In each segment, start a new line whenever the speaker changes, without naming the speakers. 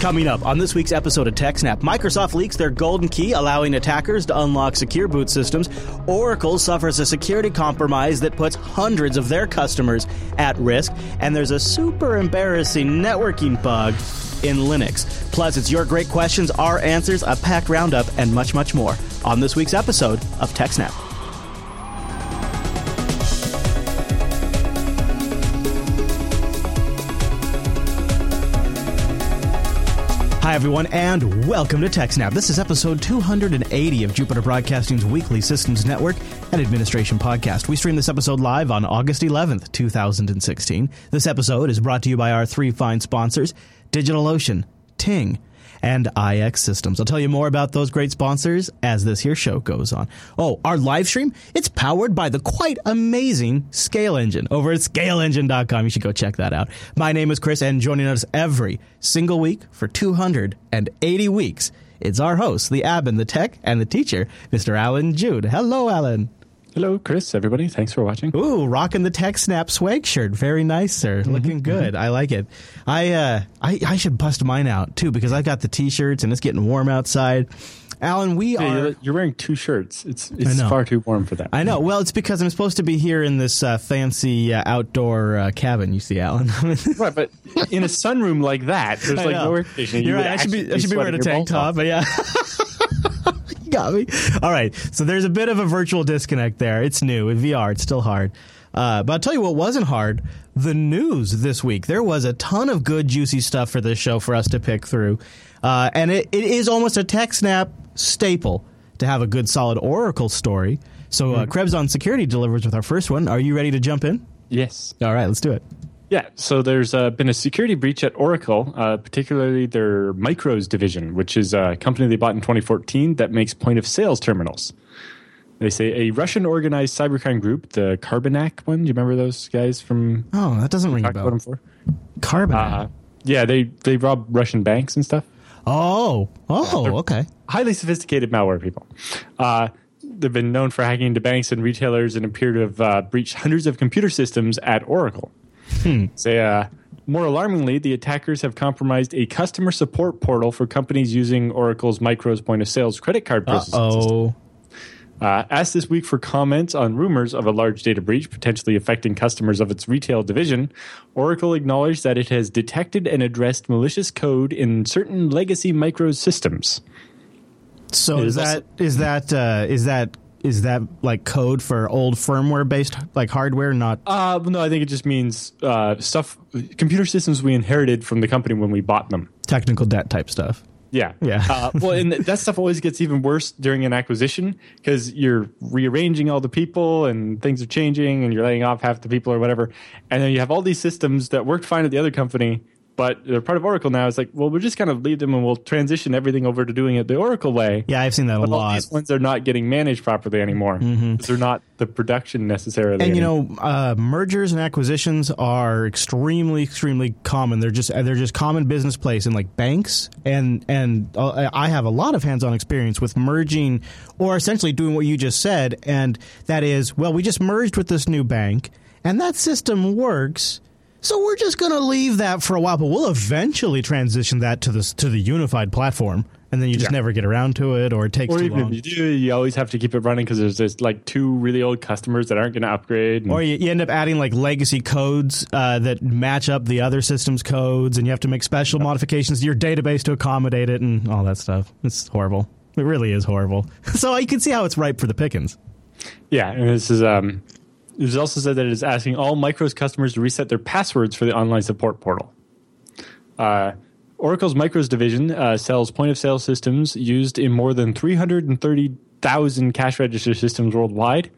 Coming up on this week's episode of TechSnap, Microsoft leaks their golden key, allowing attackers to unlock secure boot systems. Oracle suffers a security compromise that puts hundreds of their customers at risk. And there's a super embarrassing networking bug in Linux. Plus, it's your great questions, our answers, a packed roundup, and much, much more on this week's episode of TechSnap. Hi, everyone, and welcome to TechSnap. This is episode 280 of Jupiter Broadcasting's weekly systems network and administration podcast. We stream this episode live on August 11th, 2016. This episode is brought to you by our three fine sponsors DigitalOcean, Ting, and IX Systems. I'll tell you more about those great sponsors as this here show goes on. Oh, our live stream, it's powered by the quite amazing Scale Engine over at scaleengine.com. You should go check that out. My name is Chris and joining us every single week for 280 weeks, it's our host, the Abbin, the tech, and the teacher, Mr. Allan Jude. Hello, Allan.
Hello, Chris, everybody. Thanks for watching.
Ooh, rocking the Tech Snap swag shirt. Very nice, sir. Mm-hmm, Looking good. Mm-hmm. I like it. I, uh, I I should bust mine out too because I got the t-shirts and it's getting warm outside. Allan, we
are.
You're,
you're, wearing two shirts. It's it's far too warm for that.
I know. Well, it's because I'm supposed to be here in this uh, fancy uh, outdoor uh, cabin. You see, Allan.
right, but in a sunroom like that, there's like no air conditioning.
You're right. I should be I should be wearing a tank top, but yeah. got me. All right. So there's a bit of a virtual disconnect there. It's new in VR. It's still hard. Uh, but I'll tell you what wasn't hard the news this week. There was a ton of good, juicy stuff for this show for us to pick through. Uh, and it, it is almost a TechSnap staple to have a good, solid Oracle story. So, uh, mm-hmm. Krebs on Security delivers with our first one. Are you ready to jump in?
Yes.
All right, let's do it.
Yeah, so there's uh, been a security breach at Oracle, uh, particularly their Micros division, which is a company they bought in 2014 that makes point of sales terminals. They say a Russian organized cybercrime group, the Carbanak one. Do you remember those guys from?
Oh, that doesn't ring a bell. About them for? Carbanak. Uh,
yeah, they they rob Russian banks and stuff.
Oh, oh, uh, okay.
Highly sophisticated malware people. Uh, they've been known for hacking into banks and retailers and appear to have uh, breached hundreds of computer systems at Oracle. Hmm. Say, uh, more alarmingly, the attackers have compromised a customer support portal for companies using Oracle's Micros point of sales credit card processing system. Uh, asked this week for comments on rumors of a large data breach potentially affecting customers of its retail division, Oracle acknowledged that it has detected and addressed malicious code in certain legacy Micros systems.
So is that is that uh, is that is that like code for old firmware based like hardware not
uh no i think it just means uh stuff computer systems we inherited from the company when we bought them.
Technical debt type stuff.
Yeah.
Yeah.
Uh, well and that stuff always gets even worse during an acquisition because you're rearranging all the people and things are changing and you're laying off half the people or whatever. And then you have all these systems that worked fine at the other company but they're part of Oracle now. It's like, well, we'll just kind of leave them and we'll transition everything over to doing it the Oracle way.
Yeah, I've seen that
but
a lot.
These ones are not getting managed properly anymore. Mm-hmm. They're not the production necessarily.
And you know, uh, mergers and acquisitions are extremely, extremely common. They're just they're just common business place in like banks and and uh, I have a lot of hands-on experience with merging or essentially doing what you just said, and that is, well, we just merged with this new bank, and that system works so we're just going to leave that for a while, but we'll eventually transition that to the to the unified platform, and then you just yeah. never get around to it, or it takes
or
too
even
long.
If you do, you always have to keep it running because there's just like two really old customers that aren't going to upgrade,
and, or you, you, end up adding like legacy codes uh, that match up the other system's codes, and you have to make special yeah. modifications to your database to accommodate it, and all that stuff. It's horrible. It really is horrible. so you can see how it's ripe for the pickings.
Yeah, and this is um, it was also said that it is asking all Micros customers to reset their passwords for the online support portal. Uh, Oracle's Micros division uh, sells point of sale systems used in more than 330,000 cash register systems worldwide.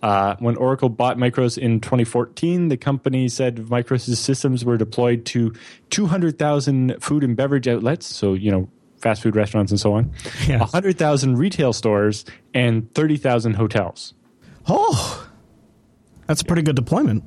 Uh, when Oracle bought Micros in 2014, the company said Micros' systems were deployed to 200,000 food and beverage outlets, so, you know, fast food restaurants and so on, yes. 100,000 retail stores, and 30,000 hotels.
Oh! That's a pretty good deployment.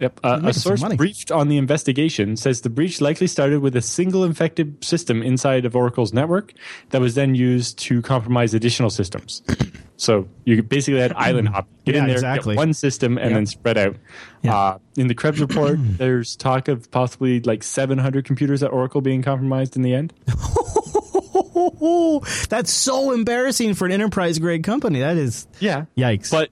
Yep. Uh, a source briefed on the investigation says the breach likely started with a single infected system inside of Oracle's network that was then used to compromise additional systems. So you basically had island hop. Get
Yeah,
in there,
exactly.
get one system, and
Yep.
then spread out. Uh, in the Krebs report, there's talk of possibly like 700 computers at Oracle being compromised in the end.
That's so embarrassing for an enterprise grade company. That is
Yeah.
yikes.
But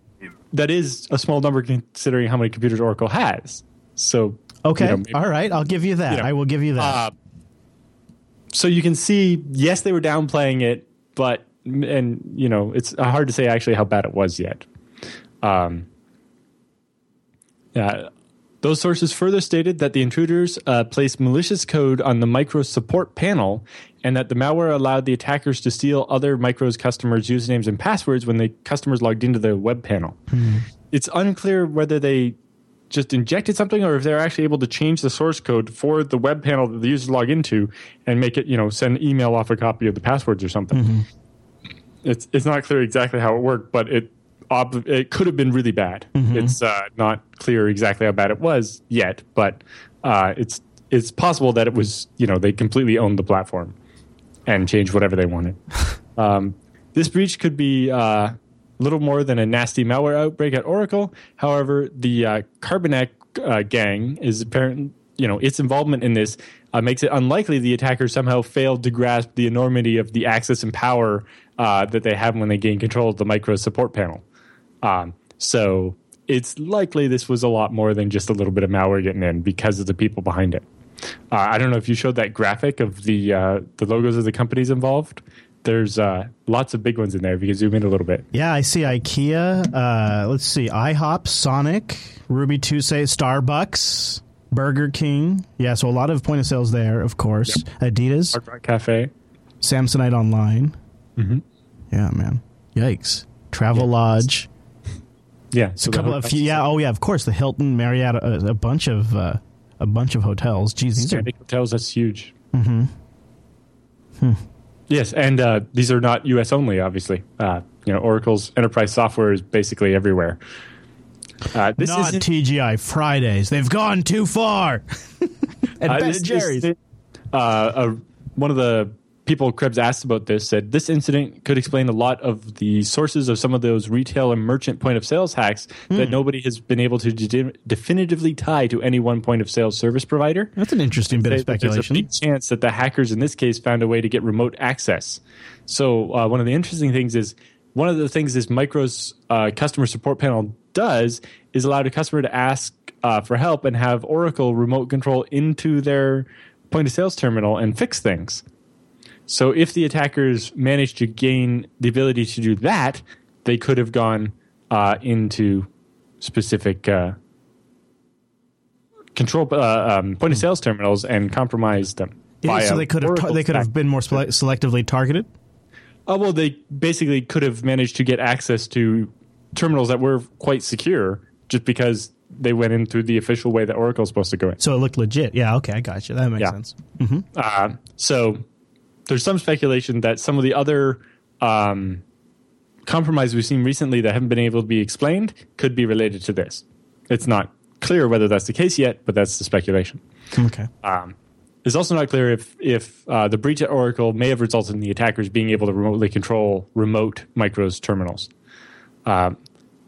that is a small number considering how many computers Oracle has. So
okay,
you know, maybe-
all right, I'll give you that.
you know,
I will give you that.
Uh, so you can see, yes, they were downplaying it, but and you know, it's hard to say actually how bad it was yet. Um, yeah, those sources further stated that the intruders uh, placed malicious code on the Micro support panel, and that the malware allowed the attackers to steal other Micro's customers' usernames and passwords when the customers logged into the web panel. It's unclear whether they just injected something or if they're actually able to change the source code for the web panel that the users log into and make it, you know, send email off a copy of the passwords or something. It's it's not clear exactly how it worked, but it ob- it could have been really bad. It's uh, not clear exactly how bad it was yet, but uh, it's it's possible that it was, you know, they completely owned the platform and changed whatever they wanted. um, this breach could be uh, little more than a nasty malware outbreak at Oracle. However, the uh, Carbanak uh, gang is apparent. You know, its involvement in this uh, makes it unlikely the attacker somehow failed to grasp the enormity of the access and power uh, that they have when they gain control of the micro support panel. Um, so it's likely this was a lot more than just a little bit of malware getting in because of the people behind it. Uh, I don't know if you showed that graphic of the uh, the logos of the companies involved. There's uh, lots of big ones in there. If you can zoom in a little bit.
yeah, I see IKEA. Uh, let's see, IHOP, Sonic, Ruby Tuesday, Starbucks, Burger King. Yeah, so a lot of point of sales there, of course. Adidas,
Hard Rock Cafe.
Samsonite Online. Mm-hmm. Yeah, man. Yikes. Travelodge.
Yeah, so
a couple of few. Yeah. Oh, yeah. Of course, the Hilton, Marriott, a, a bunch of uh, a bunch of hotels. Geez, these are
Standing hotels. That's huge. Mm-hmm. Yes, and uh, these are not U.S. only. Obviously, uh, you know, Oracle's enterprise software is basically everywhere. Uh, this
not
isn't-
TGI Fridays. They've gone too far. and
Uh, this- this-
Jerry's.
uh, uh, one of the people Krebs asked about this said this incident could explain a lot of the sources of some of those retail and merchant point of sales hacks that nobody has been able to de- definitively tie to any one point of sale service provider.
That's an interesting bit of
speculation. There's a big chance that the hackers in this case found a way to get remote access. So uh, one of the interesting things is one of the things this Micro's uh, customer support panel does is allow the customer to ask uh, for help and have Oracle remote control into their point of sales terminal and fix things. So if the attackers managed to gain the ability to do that, they could have gone uh, into specific uh, control uh, um, point of sales terminals and compromised them.
Yeah, so they could have they could have been more sele- selectively targeted.
Oh well, they basically could have managed to get access to terminals that were quite secure just because they went in through the official way that Oracle's supposed to go in.
So it looked legit. Yeah, okay, I got you. That makes
Yeah.
sense.
Uh, so there's some speculation that some of the other um, compromises we've seen recently that haven't been able to be explained could be related to this. It's not clear whether that's the case yet, but that's the speculation.
Okay.
Um, it's also not clear if if uh, the breach at Oracle may have resulted in the attackers being able to remotely control remote Micro's terminals. Um,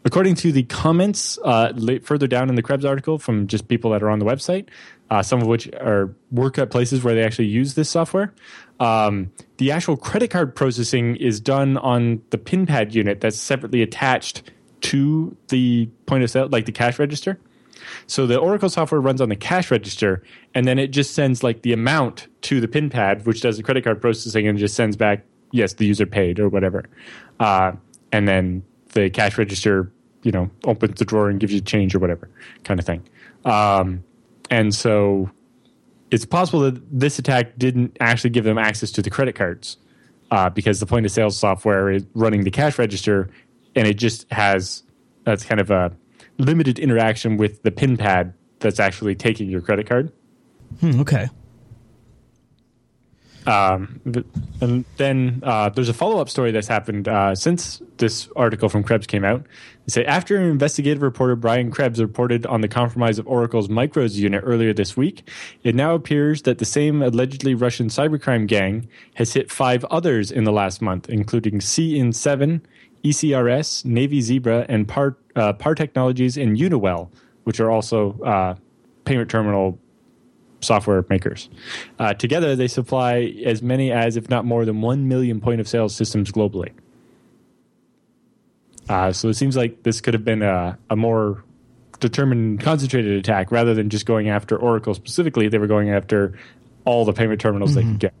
according to the comments uh, further down in the Krebs article from just people that are on the website, uh, some of which are work at places where they actually use this software. Um, the actual credit card processing is done on the pin pad unit that's separately attached to the point of sale, like the cash register. So the Oracle software runs on the cash register, and then it just sends like the amount to the pin pad, which does the credit card processing, and just sends back yes, the user paid or whatever. Uh, and then the cash register, you know, opens the drawer and gives you change or whatever kind of thing. Um, and so it's possible that this attack didn't actually give them access to the credit cards uh, because the point of sale software is running the cash register and it just has that's kind of a limited interaction with the pin pad that's actually taking your credit card.
Hmm, okay.
Um, and then uh, there's a follow up story that's happened uh, since this article from Krebs came out. They say after investigative reporter Brian Krebs reported on the compromise of Oracle's Micros unit earlier this week, it now appears that the same allegedly Russian cybercrime gang has hit five others in the last month, including CN7, ECRS, Navy Zebra, and Par, uh, Par Technologies and Uniwell, which are also uh, payment terminal software makers. Uh, together, they supply as many as, if not more than, 1 million point of sale systems globally. Uh, so it seems like this could have been a, a more determined, concentrated attack rather than just going after Oracle specifically. They were going after all the payment terminals mm-hmm. they could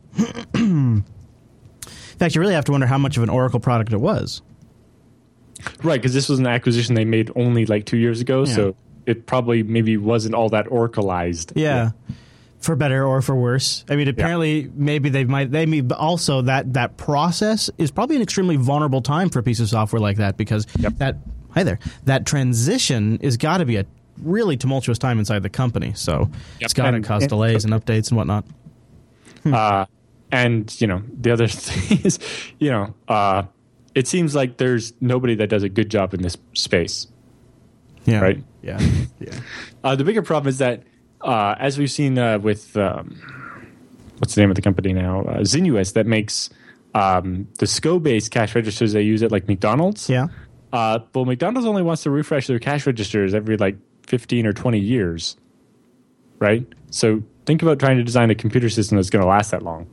get.
In fact, you really have to wonder how much of an Oracle product it was.
Right, because this was an acquisition they made only like two years ago, yeah. so it probably maybe wasn't all that Oracleized.
Yeah. yeah for better or for worse. I mean, apparently, yeah. maybe they might. They may also that that process is probably an extremely vulnerable time for a piece of software like that because yep. that hi there that transition is got to be a really tumultuous time inside the company. So yep. it's got to cause delays and updates and whatnot.
Hmm. Uh, and you know, the other thing is, you know, uh, it seems like there's nobody that does a good job in this space.
Yeah.
Right.
Yeah. Yeah.
Uh, the bigger problem is that uh, as we've seen uh, with um, what's the name of the company now, uh, Xinuos, that makes um, the SCO-based cash registers they use at like McDonald's.
Yeah.
Uh, well, McDonald's only wants to refresh their cash registers every like fifteen or twenty years, right? So think about trying to design a computer system that's going to last that long.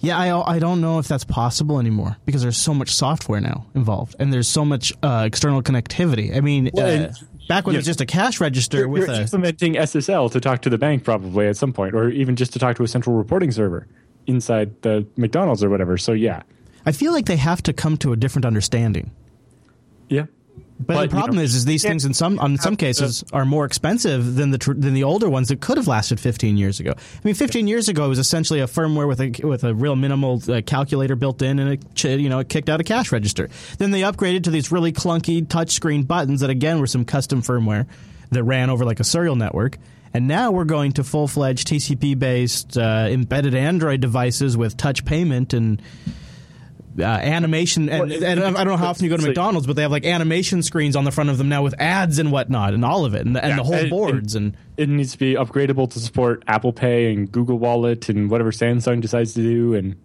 Yeah, I, I don't know if that's possible anymore because there's so much software now involved and there's so much uh, external connectivity. I mean, well, uh, back when it was just a cash register
you're,
with
you're
a
implementing SSL to talk to the bank probably at some point, or even just to talk to a central reporting server inside the McDonald's or whatever. So yeah,
I feel like they have to come to a different understanding.
Yeah,
but, but, the problem you know, is, is these things in some in some cases are more expensive than the than the older ones that could have lasted 15 years ago. I mean, 15 years ago it was essentially a firmware with a with a real minimal uh, calculator built in, and it you know it kicked out a cash register. Then they upgraded to these really clunky touchscreen buttons that again were some custom firmware that ran over like a serial network. And now we're going to full fledged TCP based uh, embedded Android devices with touch payment and uh, animation, and, well, and, I don't know how often you go to McDonald's, but they have like animation screens on the front of them now with ads and whatnot, and all of it, and, and yeah, the whole boards. And,
it needs to be upgradable to support Apple Pay and Google Wallet and whatever Samsung decides to do. And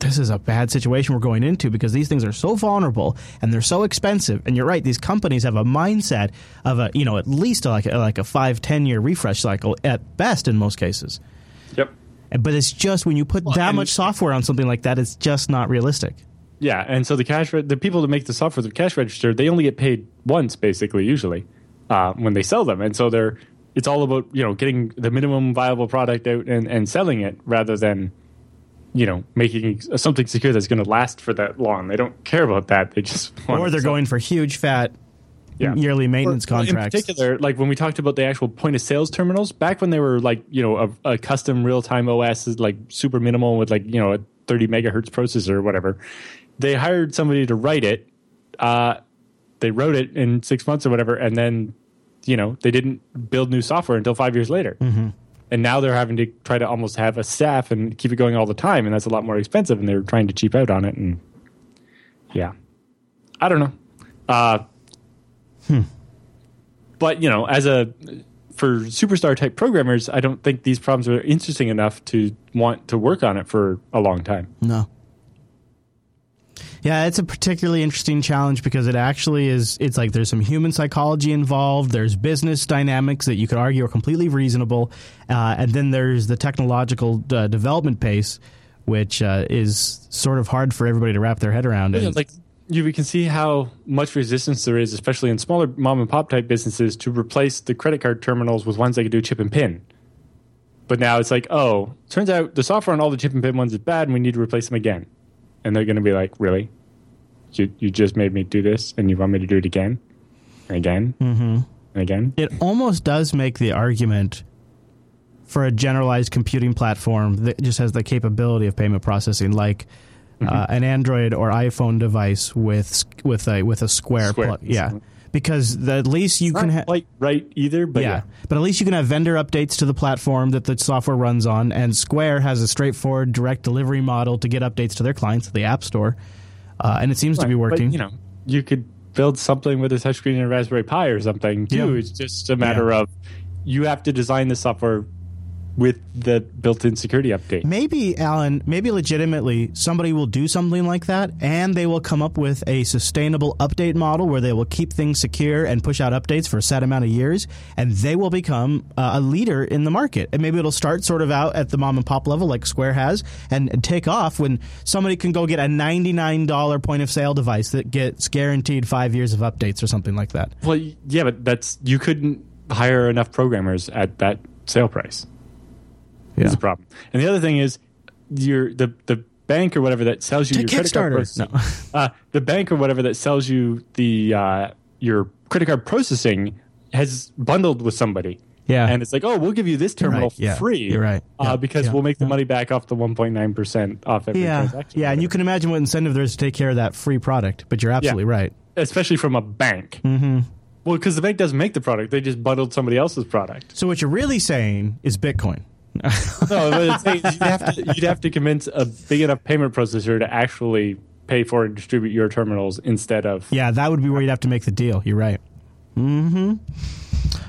this is a bad situation we're going into because these things are so vulnerable and they're so expensive. And you're right; these companies have a mindset of a you know at least like a, like a five ten year refresh cycle at best in most cases.
Yep.
But it's just when you put well, that much software on something like that, it's just not realistic.
Yeah, and so the cash the people that make the software, the cash register, they only get paid once, basically, usually uh, when they sell them, and so they're it's all about you know getting the minimum viable product out and, and selling it rather than you know making something secure that's going to last for that long. They don't care about that. They just
or they're going for huge fat yeah. yearly maintenance or, contracts.
In particular, like when we talked about the actual point of sales terminals, back when they were like, you know, a, a custom real time OS is like super minimal with like, you know, a 30 megahertz processor or whatever, they hired somebody to write it. Uh, they wrote it in six months or whatever, and then, you know, they didn't build new software until five years later.
Mm-hmm.
And now they're having to try to almost have a staff and keep it going all the time, and that's a lot more expensive. And they're trying to cheap out on it, and yeah, I don't know. Uh,
Hmm.
But you know, as a for superstar type programmers, I don't think these problems are interesting enough to want to work on it for a long time.
No. Yeah, it's a particularly interesting challenge because it actually is. It's like there's some human psychology involved. There's business dynamics that you could argue are completely reasonable, uh, and then there's the technological uh, development pace, which uh, is sort of hard for everybody to wrap their head around.
Yeah, like you can see how much resistance there is, especially in smaller mom and pop type businesses, to replace the credit card terminals with ones that can do chip and pin. But now it's like, oh, turns out the software on all the chip and pin ones is bad, and we need to replace them again. And they're going to be like, really? You, you just made me do this, and you want me to do it again, and again,
mm-hmm.
and again.
It almost does make the argument for a generalized computing platform that just has the capability of payment processing, like mm-hmm. uh, an Android or iPhone device with with a with a Square,
Square.
Plug, yeah. Because the, at least you
it's
can
have quite right either, but yeah. yeah.
But at least you can have vendor updates to the platform that the software runs on, and Square has a straightforward direct delivery model to get updates to their clients, the App Store, uh, and it seems right, to be working.
But, you know, you could build something with a touchscreen and a Raspberry Pi or something too. Yeah. It's just a matter yeah. of you have to design the software with the built-in security update.
Maybe, Allan, maybe legitimately somebody will do something like that and they will come up with a sustainable update model where they will keep things secure and push out updates for a set amount of years and they will become uh, a leader in the market. And maybe it'll start sort of out at the mom and pop level like Square has and, and take off when somebody can go get a $99 point of sale device that gets guaranteed five years of updates or something like that.
Well, yeah, but that's you couldn't hire enough programmers at that sale price.
Yeah.
Is the problem. And the other thing is, your the the bank or whatever that sells you
Take
your credit card
Kickstarter.
processing,
No.
uh, the bank or whatever that sells you the uh, your credit card processing has bundled with somebody.
Yeah.
and it's like, oh, we'll give you this terminal
right, yeah.
free.
You're right.
uh, because
yeah,
we'll make the money back off the 1.9 percent off every
Yeah,
transaction.
yeah, and you can imagine what incentive there is to take care of that free product. But you're absolutely right.
especially from a bank. Mm-hmm. Well, because the bank doesn't make the product; they just bundled somebody else's product.
So what you're really saying is Bitcoin.
No, but you'd have to you'd have to convince a big enough payment processor to actually pay for and distribute your terminals instead of
Yeah, that would be where you'd have to make the deal. You're right. Mm-hmm.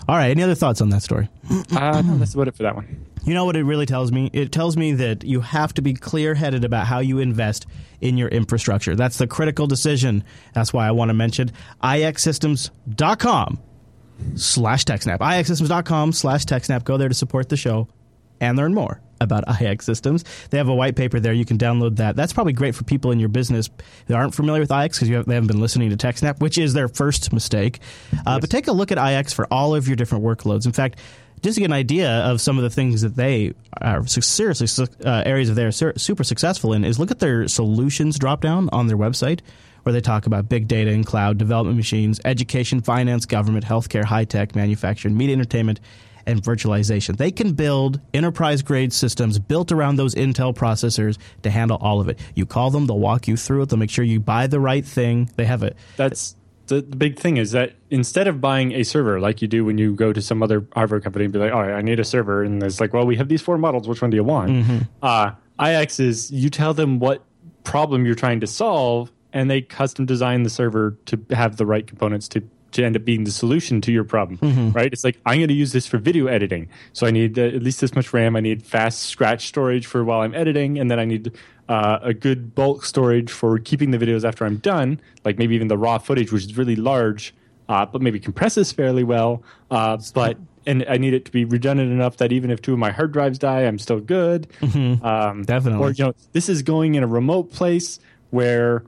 All right. Any other thoughts on that story?
Uh, no, that's about it for that one.
You know what it really tells me? It tells me that you have to be clear headed about how you invest in your infrastructure. That's the critical decision. That's why I want to mention ixsystems.com slash TechSnap. ixsystems.com slash TechSnap. Go there to support the show and learn more about IX Systems. They have a white paper there. You can download that. That's probably great for people in your business that aren't familiar with IX because have, they haven't been listening to TechSnap, which is their first mistake. Uh, But take a look at IX for all of your different workloads. In fact, just to get an idea of some of the things that they are seriously uh, areas of they're super successful in is look at their solutions drop down on their website where they talk about big data and cloud development machines, education, finance, government, healthcare, high tech, manufacturing, media, entertainment, and virtualization. They can build enterprise grade systems built around those Intel processors to handle all of it. You call them, they'll walk you through it, they'll make sure you buy the right thing. They have it.
That's the, the big thing is that instead of buying a server like you do when you go to some other hardware company and be like, all right, I need a server," and it's like, "Well, we have these four models. Which one do you want?" Uh, IX is you tell them what problem you're trying to solve, and they custom design the server to have the right components to to end up being the solution to your problem. Right? It's like I'm going to use this for video editing, so I need uh, at least this much RAM. I need fast scratch storage for while I'm editing, and then I need uh, a good bulk storage for keeping the videos after I'm done, like maybe even the raw footage, which is really large, uh, but maybe compresses fairly well. Uh, but and I need it to be redundant enough that even if two of my hard drives die, I'm still good. Um,
Definitely.
Or you know, this is going in a remote place where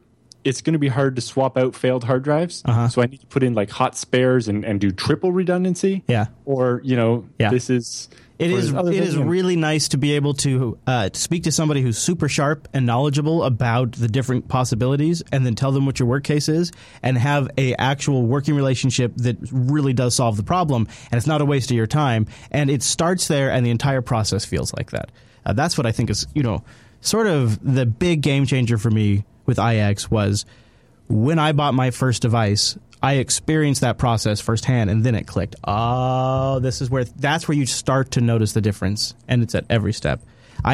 it's going to be hard to swap out failed hard drives.
Uh-huh.
So I need to put in like hot spares and, and do triple redundancy.
Yeah.
Or you know,
Yeah.
this is
It is. It is
you know,
really nice to be able to uh, speak to somebody who's super sharp and knowledgeable about the different possibilities, and then tell them what your work case is, and have a actual working relationship that really does solve the problem, and it's not a waste of your time. And it starts there, and the entire process feels like that. Uh, that's what I think is, you know, sort of the big game changer for me with IX was when I bought my first device, I experienced that process firsthand, and then it clicked. Oh, this is where that's where you start to notice the difference, and it's at every step.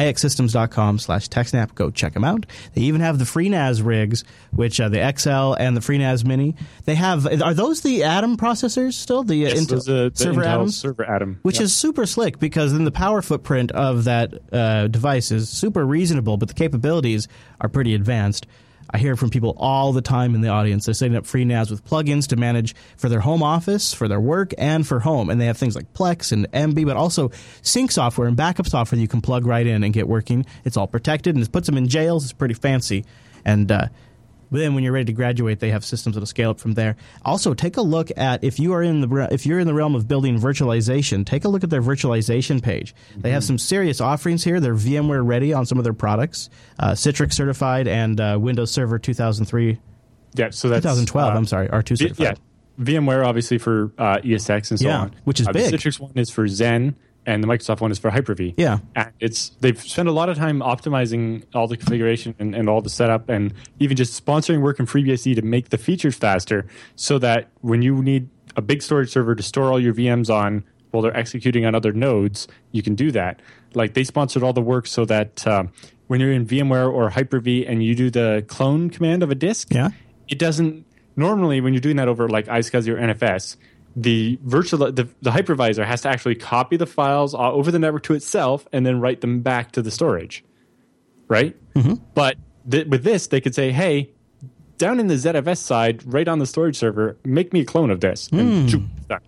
ixsystems.com slash techsnap. Go check them out. They even have the FreeNAS rigs, which uh, the XL and the FreeNAS Mini. They have. Are those the Atom processors still? The uh,
Yes,
Intel
those are the
server
Intel
Atoms?
server Atom,
which
Yeah.
is super slick because then the power footprint of that uh, device is super reasonable, but the capabilities are pretty advanced. I hear from people all the time in the audience. They're setting up FreeNAS with plugins to manage for their home office, for their work, and for home. And they have things like Plex and Emby, but also sync software and backup software you can plug right in and get working. It's all protected and it puts them in jails. It's pretty fancy. And uh, but then when you're ready to graduate, they have systems that'll scale up from there. Also, take a look at if you are in the if you're in the realm of building virtualization, take a look at their virtualization page. They have some serious offerings here. They're VMware ready on some of their products, uh, Citrix certified and uh, Windows Server 2003,
yeah. So that's
2012.
uh,
I'm sorry, R2
V-
certified.
yeah, VMware obviously for uh, ESX and so
Yeah,
on,
which is
uh,
big.
Citrix one is for Xen, and the Microsoft one is for Hyper-V.
Yeah.
and it's they've spent a lot of time optimizing all the configuration and, and all the setup, and even just sponsoring work in FreeBSD to make the features faster, so that when you need a big storage server to store all your VMs on while they're executing on other nodes, you can do that. Like they sponsored all the work so that. Um, when you're in VMware or Hyper-V and you do the clone command of a disk,
Yeah.
it doesn't normally when you're doing that over like iSCSI or NFS, the virtual the, the hypervisor has to actually copy the files uh, over the network to itself and then write them back to the storage, right? Mm-hmm. But th- with this, they could say, "Hey, down in the ZFS side, right on the storage server, make me a clone of this." And choop, done.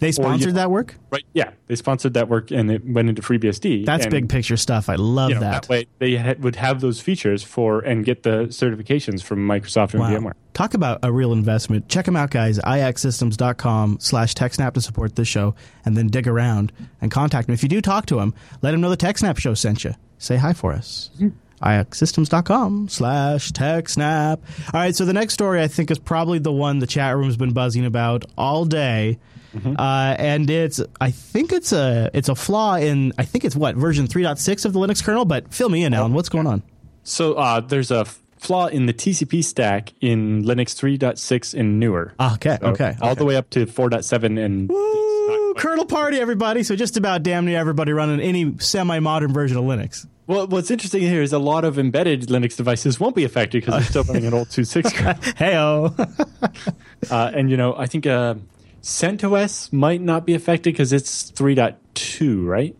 They sponsored that work?
Right? Yeah, they sponsored that work and it went into FreeBSD.
That's
and,
big picture stuff. I love
You know,
that.
that way, they had, would have those features for and get the certifications from Microsoft and
Wow.
VMware.
Talk about a real investment. Check them out, guys. ixsystems.com slash TechSnap to support this show and then dig around and contact them. If you do talk to them, let them know the TechSnap show sent you. Say hi for us. ixsystems.com slash TechSnap. All right, so the next story I think is probably the one the chat room's been buzzing about all day. Uh, and it's, I think it's a, it's a flaw in, I think it's what version 3.6 of the Linux kernel. But fill me in, Allan. What's going on?
So uh, there's a f- flaw in the TCP stack in Linux 3.6 and newer.
Ah, Okay,
So
okay,
All
okay.
the way up to 4.7 and
Woo! Kernel party, everybody. So just about damn near everybody running any semi-modern version of Linux.
Well, what's interesting here is a lot of embedded Linux devices won't be affected because they're still running an old 2.6 kernel.
Heyo.
Uh, and, you know, I think uh, CentOS might not be affected because it's 3.2, right?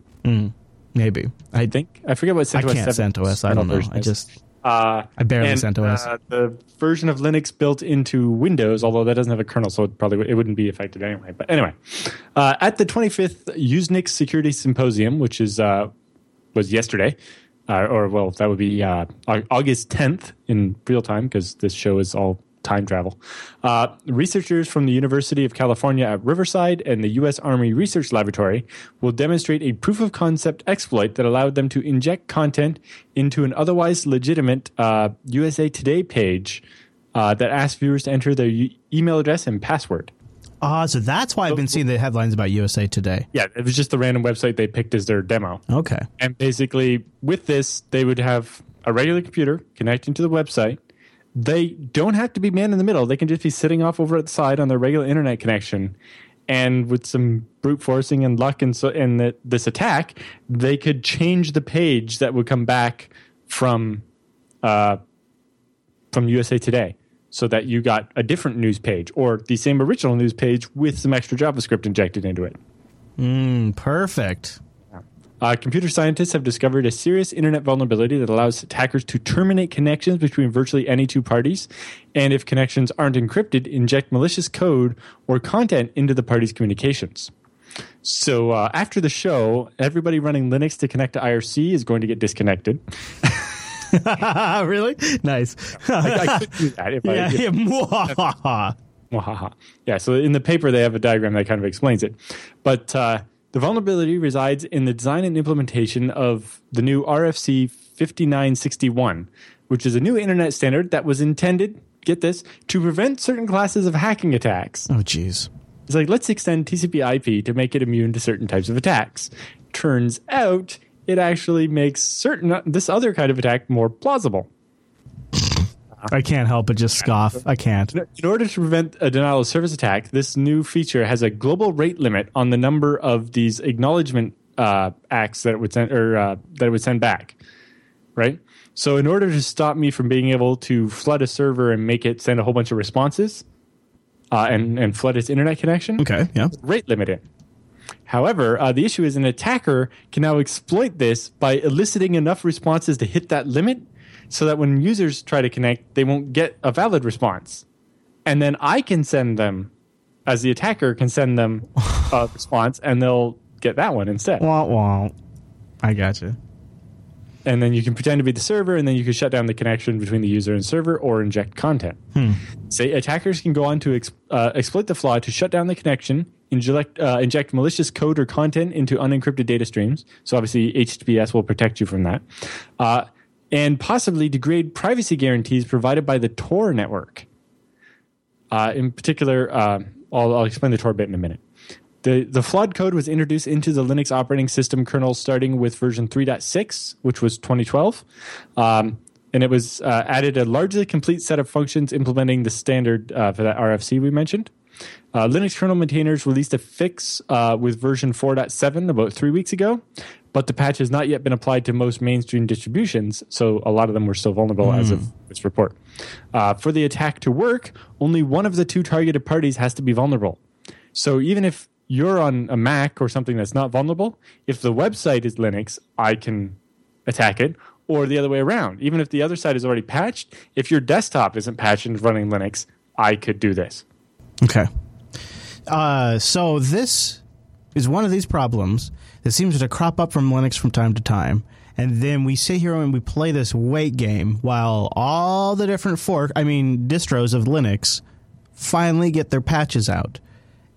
Maybe. I
I think. I forget what CentOS I
can't
7
CentOS. I don't know. I just
Uh,
I barely
and,
CentOS.
Uh, the version of Linux built into Windows, although that doesn't have a kernel, so it probably it wouldn't be affected anyway. But anyway, uh, at the 25th Usenix Security Symposium, which is uh, was yesterday, uh, or well, that would be uh, August 10th in real time because this show is all time travel. Uh, researchers from the University of California at Riverside and the U.S. Army Research Laboratory will demonstrate a proof of concept exploit that allowed them to inject content into an otherwise legitimate uh, USA Today page uh, that asked viewers to enter their e- email address and password.
ah, so that's why I've been seeing the headlines about USA Today.
Yeah, it was just the random website they picked as their demo.
Okay.
And basically, with this, they would have a regular computer connecting to the website. They don't have to be man in the middle. They can just be sitting off over at the side on their regular internet connection. And with some brute forcing and luck and so and this attack, they could change the page that would come back from uh, from USA Today, so that you got a different news page or the same original news page with some extra JavaScript injected into it.
Mm, perfect.
Uh, computer scientists have discovered a serious internet vulnerability that allows attackers to terminate connections between virtually any two parties, and if connections aren't encrypted, inject malicious code or content into the parties' communications. So uh, after the show, everybody running Linux to connect to IRC is going to get disconnected.
really? Nice.
I could do that if I,
yeah,
if-
yeah.
Yeah, so in the paper they have a diagram that kind of explains it. But uh, the vulnerability resides in the design and implementation of the new RFC 5961, which is a new internet standard that was intended, get this, to prevent certain classes of hacking attacks.
Oh, jeez.
It's like, let's extend TCP IP to make it immune to certain types of attacks. Turns out it actually makes certain this other kind of attack more plausible.
I can't help but just scoff. I can't.
In order to prevent a denial of service attack, this new feature has a global rate limit on the number of these acknowledgement uh, ACKs that it would send or uh, that it would send back. Right. So, in order to stop me from being able to flood a server and make it send a whole bunch of responses uh, and and flood its internet connection,
Okay. Yeah.
rate limit it. However, uh, the issue is an attacker can now exploit this by eliciting enough responses to hit that limit so that when users try to connect, they won't get a valid response. And then I can send them, as the attacker can send them a response, and they'll get that one instead.
Wah wah. I gotcha.
And then you can pretend to be the server, and then you can shut down the connection between the user and server or inject content. Say attackers can go on to ex- uh, exploit the flaw to shut down the connection, inject, uh, inject malicious code or content into unencrypted data streams. So obviously HTTPS will protect you from that, uh, and possibly degrade privacy guarantees provided by the Tor network. Uh, in particular, uh, I'll, I'll explain the Tor bit in a minute. The, the flawed code was introduced into the Linux operating system kernel starting with version 3.6, which was 2012. Um, and it was uh, added a largely complete set of functions implementing the standard uh, for that RFC we mentioned. Uh, Linux kernel maintainers released a fix uh, with version 4.7 about three weeks ago, but the patch has not yet been applied to most mainstream distributions, so a lot of them were still vulnerable as of this report. Uh, for the attack to work, only one of the two targeted parties has to be vulnerable. So even if you're on a Mac or something that's not vulnerable, if the website is Linux, I can attack it, or the other way around. Even if the other side is already patched, if your desktop isn't patched and running Linux, I could do this.
Okay. Uh, so this is one of these problems that seems to crop up from Linux from time to time. And then we sit here and we play this wait game while all the different fork, I mean, distros of Linux finally get their patches out.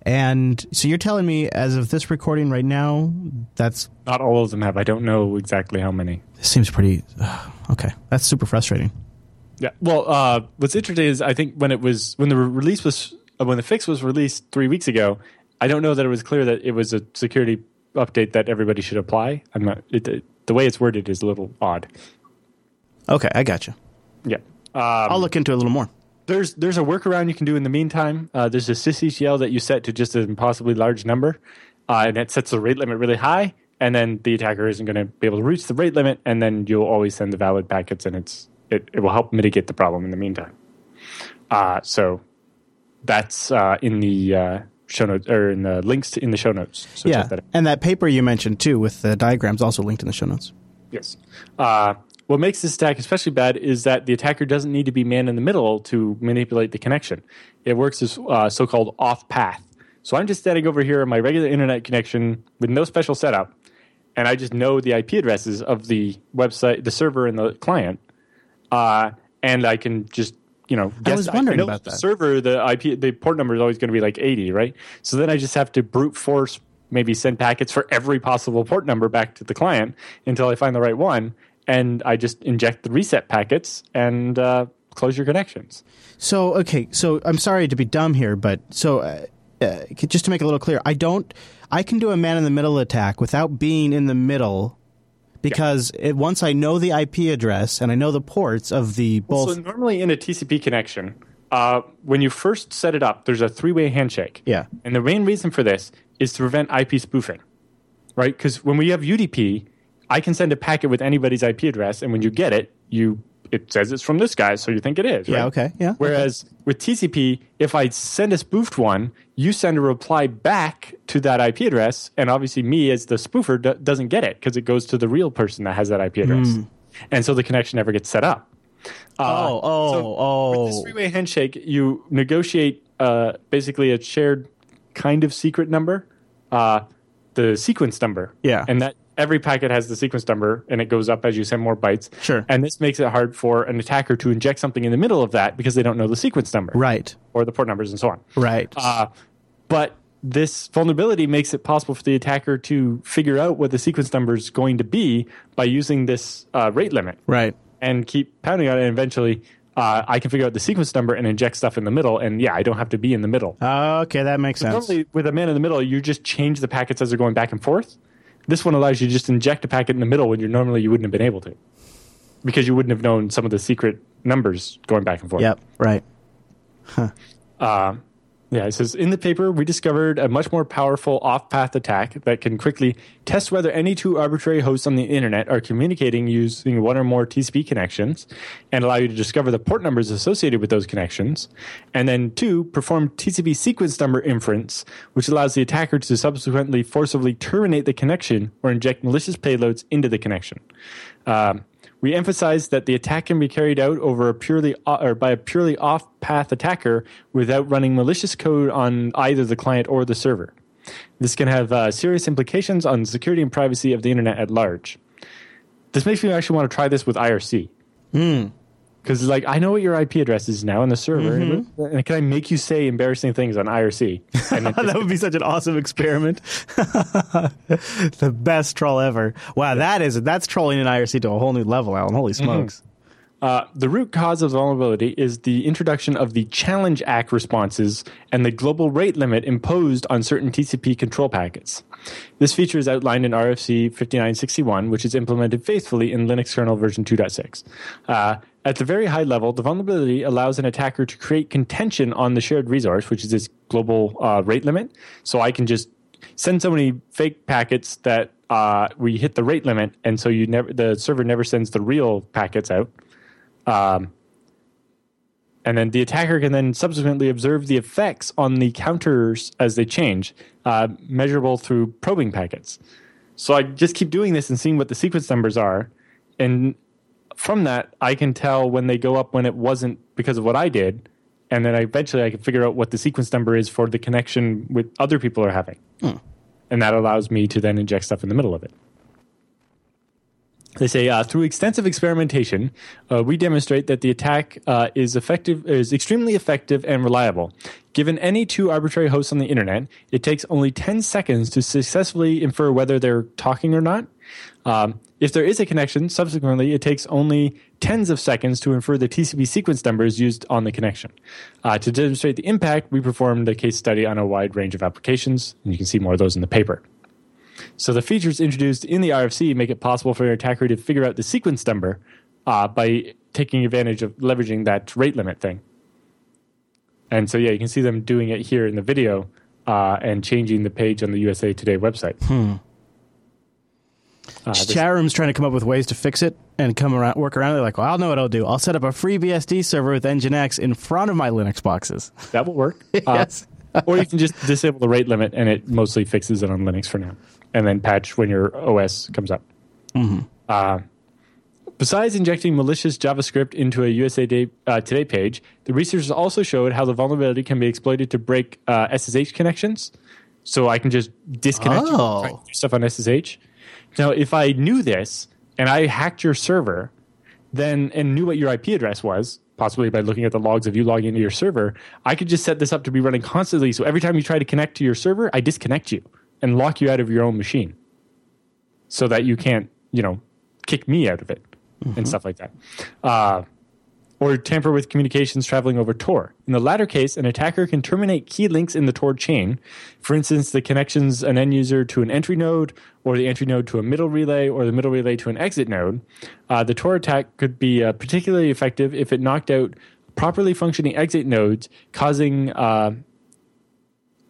And so you're telling me, as of this recording right now, that's
Not all of them have. I don't know exactly how many.
this seems pretty uh, okay. That's super frustrating.
Yeah. Well, uh, what's interesting is I think when it was when the release was uh, when the fix was released three weeks ago, I don't know that it was clear that it was a security update that everybody should apply. I'm not. It, the way it's worded is a little odd.
Okay, I got you.
Yeah.
I'll look into it a little more.
there's there's a workaround you can do in the meantime. Uh, there's a sysctl that you set to just an impossibly large number, uh, and it sets the rate limit really high, and then the attacker isn't going to be able to reach the rate limit, and then you'll always send the valid packets, and it's it, it will help mitigate the problem in the meantime. Uh, so that's uh, in the uh, show notes or in the links to, in the show notes. So
Yeah,
that
and that paper you mentioned too with the diagrams also linked in the show notes.
Yes. Uh, what makes this attack especially bad is that the attacker doesn't need to be man in the middle to manipulate the connection. It works as uh, so called off path. So I'm just standing over here on my regular internet connection with no special setup, and I just know the IP addresses of the website, the server, and the client, uh, and I can just you know guess.
was wondering
know
about
the
that.
Server, the IP, the port number is always going to be like 80, right? So then I just have to brute force maybe send packets for every possible port number back to the client until I find the right one, and I just inject the reset packets and uh, close your connections.
So okay, so I'm sorry to be dumb here, but so uh, uh, just to make it a little clear, I don't. I can do a man in the middle attack without being in the middle, because it, once I know the IP address and I know the ports of the both.
So normally in a TCP connection, uh, when you first set it up, there's a three-way handshake.
Yeah.
And the main reason for this is to prevent IP spoofing, right? Because when we have UDP, I can send a packet with anybody's IP address, and when you get it, you it says it's from this guy, so you think it is.
Yeah,
right?
okay, yeah,
Whereas with TCP, if I send a spoofed one, you send a reply back to that IP address, and obviously me as the spoofer do- doesn't get it because it goes to the real person that has that IP address, and so the connection never gets set up. Uh,
oh, oh,
so With this
oh.
three-way handshake, you negotiate uh, basically a shared kind of secret number, uh, the sequence number.
Yeah.
and that every packet has the sequence number, and it goes up as you send more bytes.
Sure.
And this makes it hard for an attacker to inject something in the middle of that because they don't know the sequence number,
Right,
or the port numbers, and so on.
right.
Uh, but this vulnerability makes it possible for the attacker to figure out what the sequence number is going to be by using this uh, rate limit
right.
and keep pounding on it. And eventually, uh, I can figure out the sequence number and inject stuff in the middle. And yeah, I don't have to be in the middle.
Okay, that makes sense.
Normally, with a man in the middle, you just change the packets as they're going back and forth. This one allows you to just inject a packet in the middle when you normally you wouldn't have been able to, because you wouldn't have known some of the secret numbers going back and forth.
Yep, right.
Uh, Yeah, it says in the paper we discovered a much more powerful off-path attack that can quickly test whether any two arbitrary hosts on the internet are communicating using one or more TCP connections, and allow you to discover the port numbers associated with those connections, and then two perform TCP sequence number inference, which allows the attacker to subsequently forcibly terminate the connection or inject malicious payloads into the connection. Um, we emphasize that the attack can be carried out over a purely or by a purely off-path attacker without running malicious code on either the client or the server. This can have uh, serious implications on security and privacy of the internet at large. This makes me actually want to try this with IRC. Because, like, I know what your IP address is now in the server, mm-hmm. and can I make you say embarrassing things on IRC? And
that would be such an awesome experiment. the best troll ever. Wow, that is that's trolling in IRC to a whole new level, Allan. Holy mm-hmm. smokes.
Uh, the root cause of the vulnerability is the introduction of the Challenge ACK responses and the global rate limit imposed on certain TCP control packets. This feature is outlined in RFC 5961, which is implemented faithfully in Linux kernel version 2.6. Uh, at the very high level, the vulnerability allows an attacker to create contention on the shared resource, which is this global uh, rate limit. So I can just send so many fake packets that uh, we hit the rate limit, and so you never the server never sends the real packets out. Um, and then the attacker can then subsequently observe the effects on the counters as they change, uh, measurable through probing packets. So I just keep doing this and seeing what the sequence numbers are, and from that I can tell when they go up when it wasn't because of what I did, and then I, eventually I can figure out what the sequence number is for the connection with other people are having, and that allows me to then inject stuff in the middle of it. They say uh, through extensive experimentation, uh, we demonstrate that the attack uh, is effective, is extremely effective and reliable. Given any two arbitrary hosts on the internet, it takes only 10 seconds to successfully infer whether they're talking or not. Um, if there is a connection, subsequently, it takes only tens of seconds to infer the TCP sequence numbers used on the connection. Uh, to demonstrate the impact, we performed a case study on a wide range of applications, and you can see more of those in the paper. So the features introduced in the RFC make it possible for your attacker to figure out the sequence number uh, by taking advantage of leveraging that rate limit thing. And so, yeah, you can see them doing it here in the video uh, and changing the page on the USA Today website. Uh,
Chat room's trying to come up with ways to fix it and come around, work around it. They're like, well, I'll know what I'll do. I'll set up a free BSD server with Nginx in front of my Linux boxes.
that will work. Uh,
yes.
or you can just disable the rate limit and it mostly fixes it on Linux for now, and then patch when your OS comes up. Uh, besides injecting malicious JavaScript into a USA Day, uh, Today page, the researchers also showed how the vulnerability can be exploited to break uh, SSH connections. So I can just disconnect
Oh.
from trying to do stuff on SSH. Now, if I knew this and I hacked your server, then and knew what your IP address was, possibly by looking at the logs of you logging into your server, I could just set this up to be running constantly. So every time you try to connect to your server, I disconnect you and lock you out of your own machine, so that you can't, you know, kick me out of it and stuff like that. Uh, or tamper with communications traveling over Tor. In the latter case, an attacker can terminate key links in the Tor chain. For instance, the connections an end user to an entry node, or the entry node to a middle relay, or the middle relay to an exit node. Uh, the Tor attack could be uh, particularly effective if it knocked out properly functioning exit nodes, causing uh,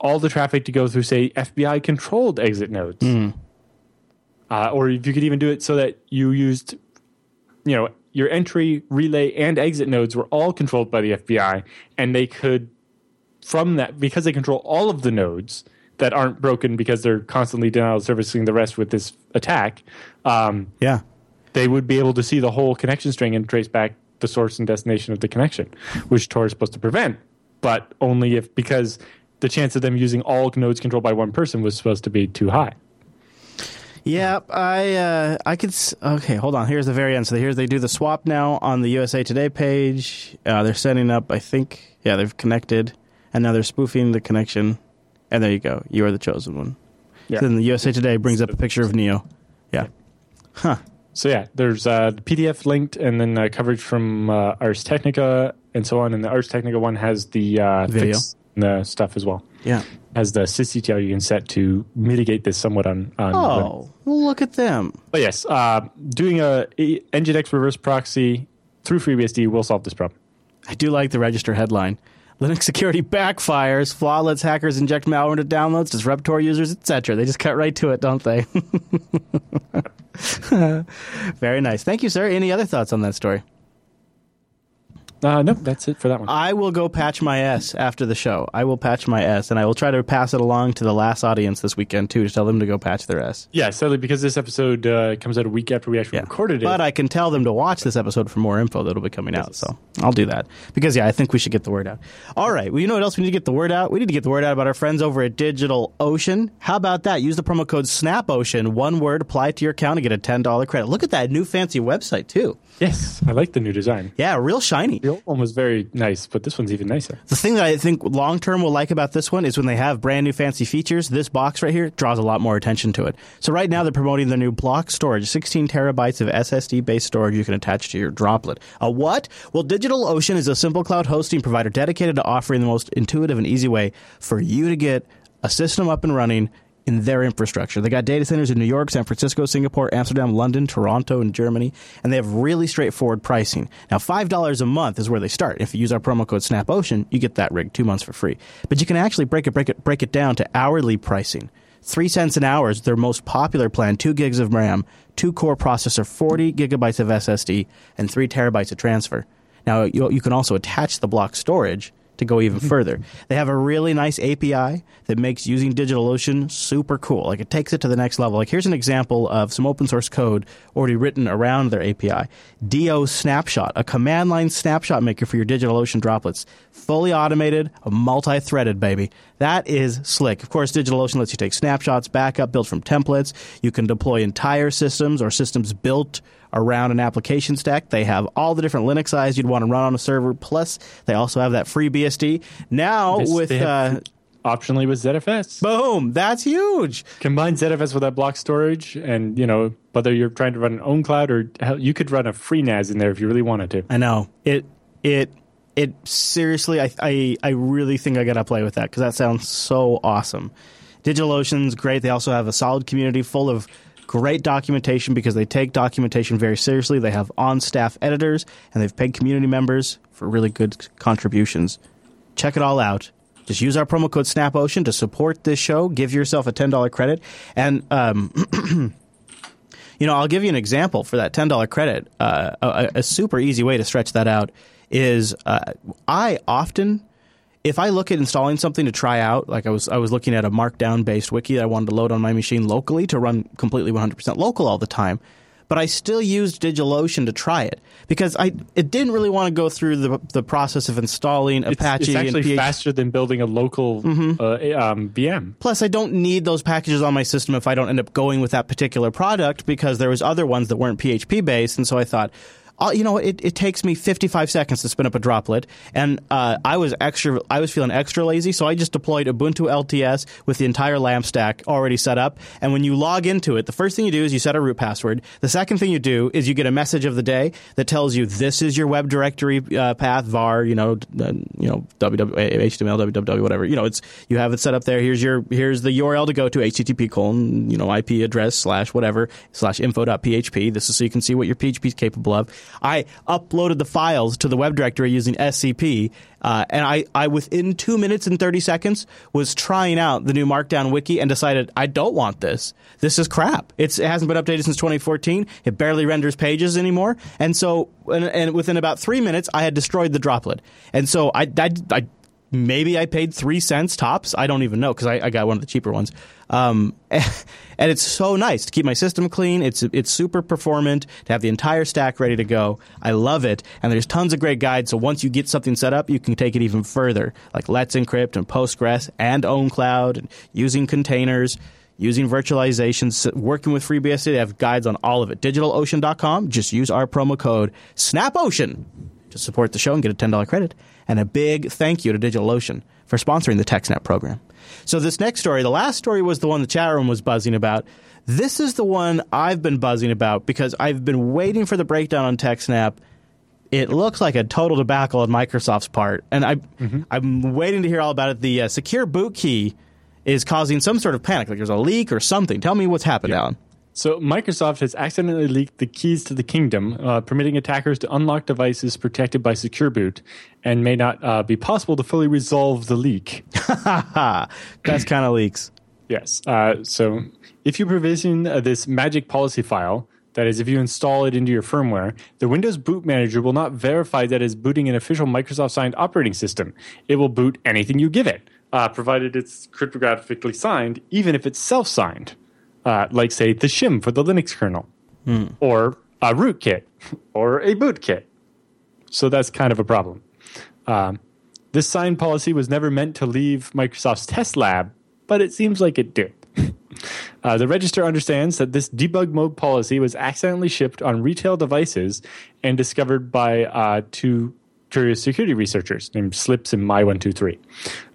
all the traffic to go through, say, FBI controlled exit nodes. Uh, or if you could even do it so that you used you know your entry relay and exit nodes were all controlled by the fbi and they could from that because they control all of the nodes that aren't broken because they're constantly denial servicing the rest with this attack um,
Yeah.
they would be able to see the whole connection string and trace back the source and destination of the connection which tor is supposed to prevent but only if because the chance of them using all nodes controlled by one person was supposed to be too high
Yeah, I uh, I could. s- Okay, hold on. Here's the very end. So here's they do the swap now on the USA Today page. Uh, they're setting up. I think. Yeah, they've connected, and now they're spoofing the connection. And there you go. You are the chosen one.
Yeah.
Then the USA Today brings up a picture of Neo. Yeah. Huh.
So yeah, there's uh, the PDF linked, and then uh, coverage from uh, Ars Technica and so on. And the Ars Technica one has the uh,
Video.
the stuff as well.
Yeah.
Has the sysctl you can set to mitigate this somewhat on. on
Oh, well, look at them.
but yes, uh, doing a Nginx reverse proxy through FreeBSD will solve this problem.
I do like the register headline. Linux security backfires. Flaw lets hackers inject malware into downloads, disrupt Tor users, etc. They just cut right to it, don't they? Very nice. Thank you, sir. Any other thoughts on that story?
Uh, nope, that's it for that one.
I will go patch my S after the show. I will patch my S, and I will try to pass it along to the LAS audience this weekend too, to tell them to go patch their S.
yeah, sadly, because this episode uh, comes out a week after we actually recorded it.
But I can tell them to watch this episode for more info that'll be coming out. So I'll do that because yeah, I think we should get the word out. All right. Well, you know what else we need to get the word out? We need to get the word out about our friends over at Digital Ocean. How about that? Use the promo code SNAPOcean. One word. Apply it to your account and get a ten dollar credit. Look at that new fancy website too.
Yes, I like the new design.
Yeah, real shiny.
The old one was very nice, but this one's even nicer.
The thing that I think long term will like about this one is when they have brand new fancy features, this box right here draws a lot more attention to it. So right now they're promoting the new block storage, 16 terabytes of SSD based storage you can attach to your droplet. A what? Well, DigitalOcean is a simple cloud hosting provider dedicated to offering the most intuitive and easy way for you to get a system up and running in their infrastructure. They got data centers in New York, San Francisco, Singapore, Amsterdam, London, Toronto, and Germany, and they have really straightforward pricing. Now, $5 a month is where they start. If you use our promo code SNAPOcean, you get that rig two months for free. But you can actually break it, break it, break it down to hourly pricing. Three cents an hour is their most popular plan, two gigs of RAM, two core processor, 40 gigabytes of SSD, and three terabytes of transfer. Now, you, you can also attach the block storage to go even further. They have a really nice API that makes using DigitalOcean super cool. Like it takes it to the next level. Like here's an example of some open source code already written around their API. Do Snapshot, a command line snapshot maker for your DigitalOcean droplets. Fully automated, a multi-threaded, baby. That is slick. Of course, DigitalOcean lets you take snapshots, backup, built from templates. You can deploy entire systems or systems built around an application stack. They have all the different Linux eyes you'd want to run on a server. Plus, they also have that FreeBSD. Now
This-
with uh,
Optionally with ZFS.
boom, that's huge.
Combine ZFS with that block storage, and you know whether you're trying to run an OwnCloud or hell, you could run a FreeNAS in there if you really wanted to.
I know it. It. It seriously. I. I. I really think I gotta play with that because that sounds so awesome. DigitalOcean's great. They also have a solid community full of great documentation because they take documentation very seriously. They have on-staff editors and they've paid community members for really good contributions. Check it all out. Just use our promo code SNAPOcean to support this show. Give yourself a ten dollar credit, and um, you know, I'll give you an example for that ten dollar credit. Uh, a, a super easy way to stretch that out is uh, I often, if I look at installing something to try out, like I was I was looking at a Markdown based wiki that I wanted to load on my machine locally to run completely one hundred percent local all the time. But I still used DigitalOcean to try it because I it didn't really want to go through the the process of installing
It's,
Apache
it's actually
and PHP.
faster than building a local
Mm-hmm.
uh, um, VM.
Plus, I don't need those packages on my system if I don't end up going with that particular product because there was other ones that weren't PHP based, and so I thought. Uh, you know, it, it takes me 55 seconds to spin up a droplet, and uh, I was extra. I was feeling extra lazy, so I just deployed Ubuntu LTS with the entire LAMP stack already set up. And when you log into it, the first thing you do is you set a root password. The second thing you do is you get a message of the day that tells you this is your web directory uh, path var. You know, uh, you know, www, HTML, www, whatever. You know, it's you have it set up there. Here's your here's the URL to go to HTTP colon you know IP address slash whatever slash info.php. This is so you can see what your PHP is capable of. I uploaded the files to the web directory using SCP, uh, and I, I within two minutes and thirty seconds was trying out the new Markdown wiki and decided I don't want this. This is crap. It's, it hasn't been updated since 2014. It barely renders pages anymore, and so and, and within about three minutes I had destroyed the droplet. And so I, I, I maybe I paid three cents tops. I don't even know because I, I got one of the cheaper ones. Um, and it's so nice to keep my system clean. It's it's super performant to have the entire stack ready to go. I love it, and there's tons of great guides. So once you get something set up, you can take it even further, like Let's Encrypt and Postgres and OwnCloud, and using containers. Using virtualization, s- working with FreeBSD, they have guides on all of it. DigitalOcean.com. Just use our promo code SNAPOcean to support the show and get a $10 credit. And a big thank you to DigitalOcean for sponsoring the TechSnap program. So this next story, the last story was the one the chat room was buzzing about. This is the one I've been buzzing about because I've been waiting for the breakdown on TechSnap. It looks like a total debacle on Microsoft's part, and I, I'm waiting to hear all about it. The uh, secure boot key is causing some sort of panic, like there's a leak or something. Tell me what's happened, Allan.
So Microsoft has accidentally leaked the keys to the kingdom, uh, permitting attackers to unlock devices protected by Secure Boot, and may not uh, be possible to fully resolve the leak.
That's kind of leaks.
Yes. Uh, so if you provision uh, this magic policy file, that is, if you install it into your firmware, the Windows Boot Manager will not verify that it's booting an official Microsoft signed operating system. It will boot anything you give it, uh, provided it's cryptographically signed, even if it's self signed, uh, like, say, the shim for the Linux kernel, or a rootkit, or a bootkit. So that's kind of a problem. Um, this sign policy was never meant to leave Microsoft's test lab, but it seems like it did. Uh, the register understands that this debug mode policy was accidentally shipped on retail devices and discovered by uh, two curious security researchers named Slips and My123.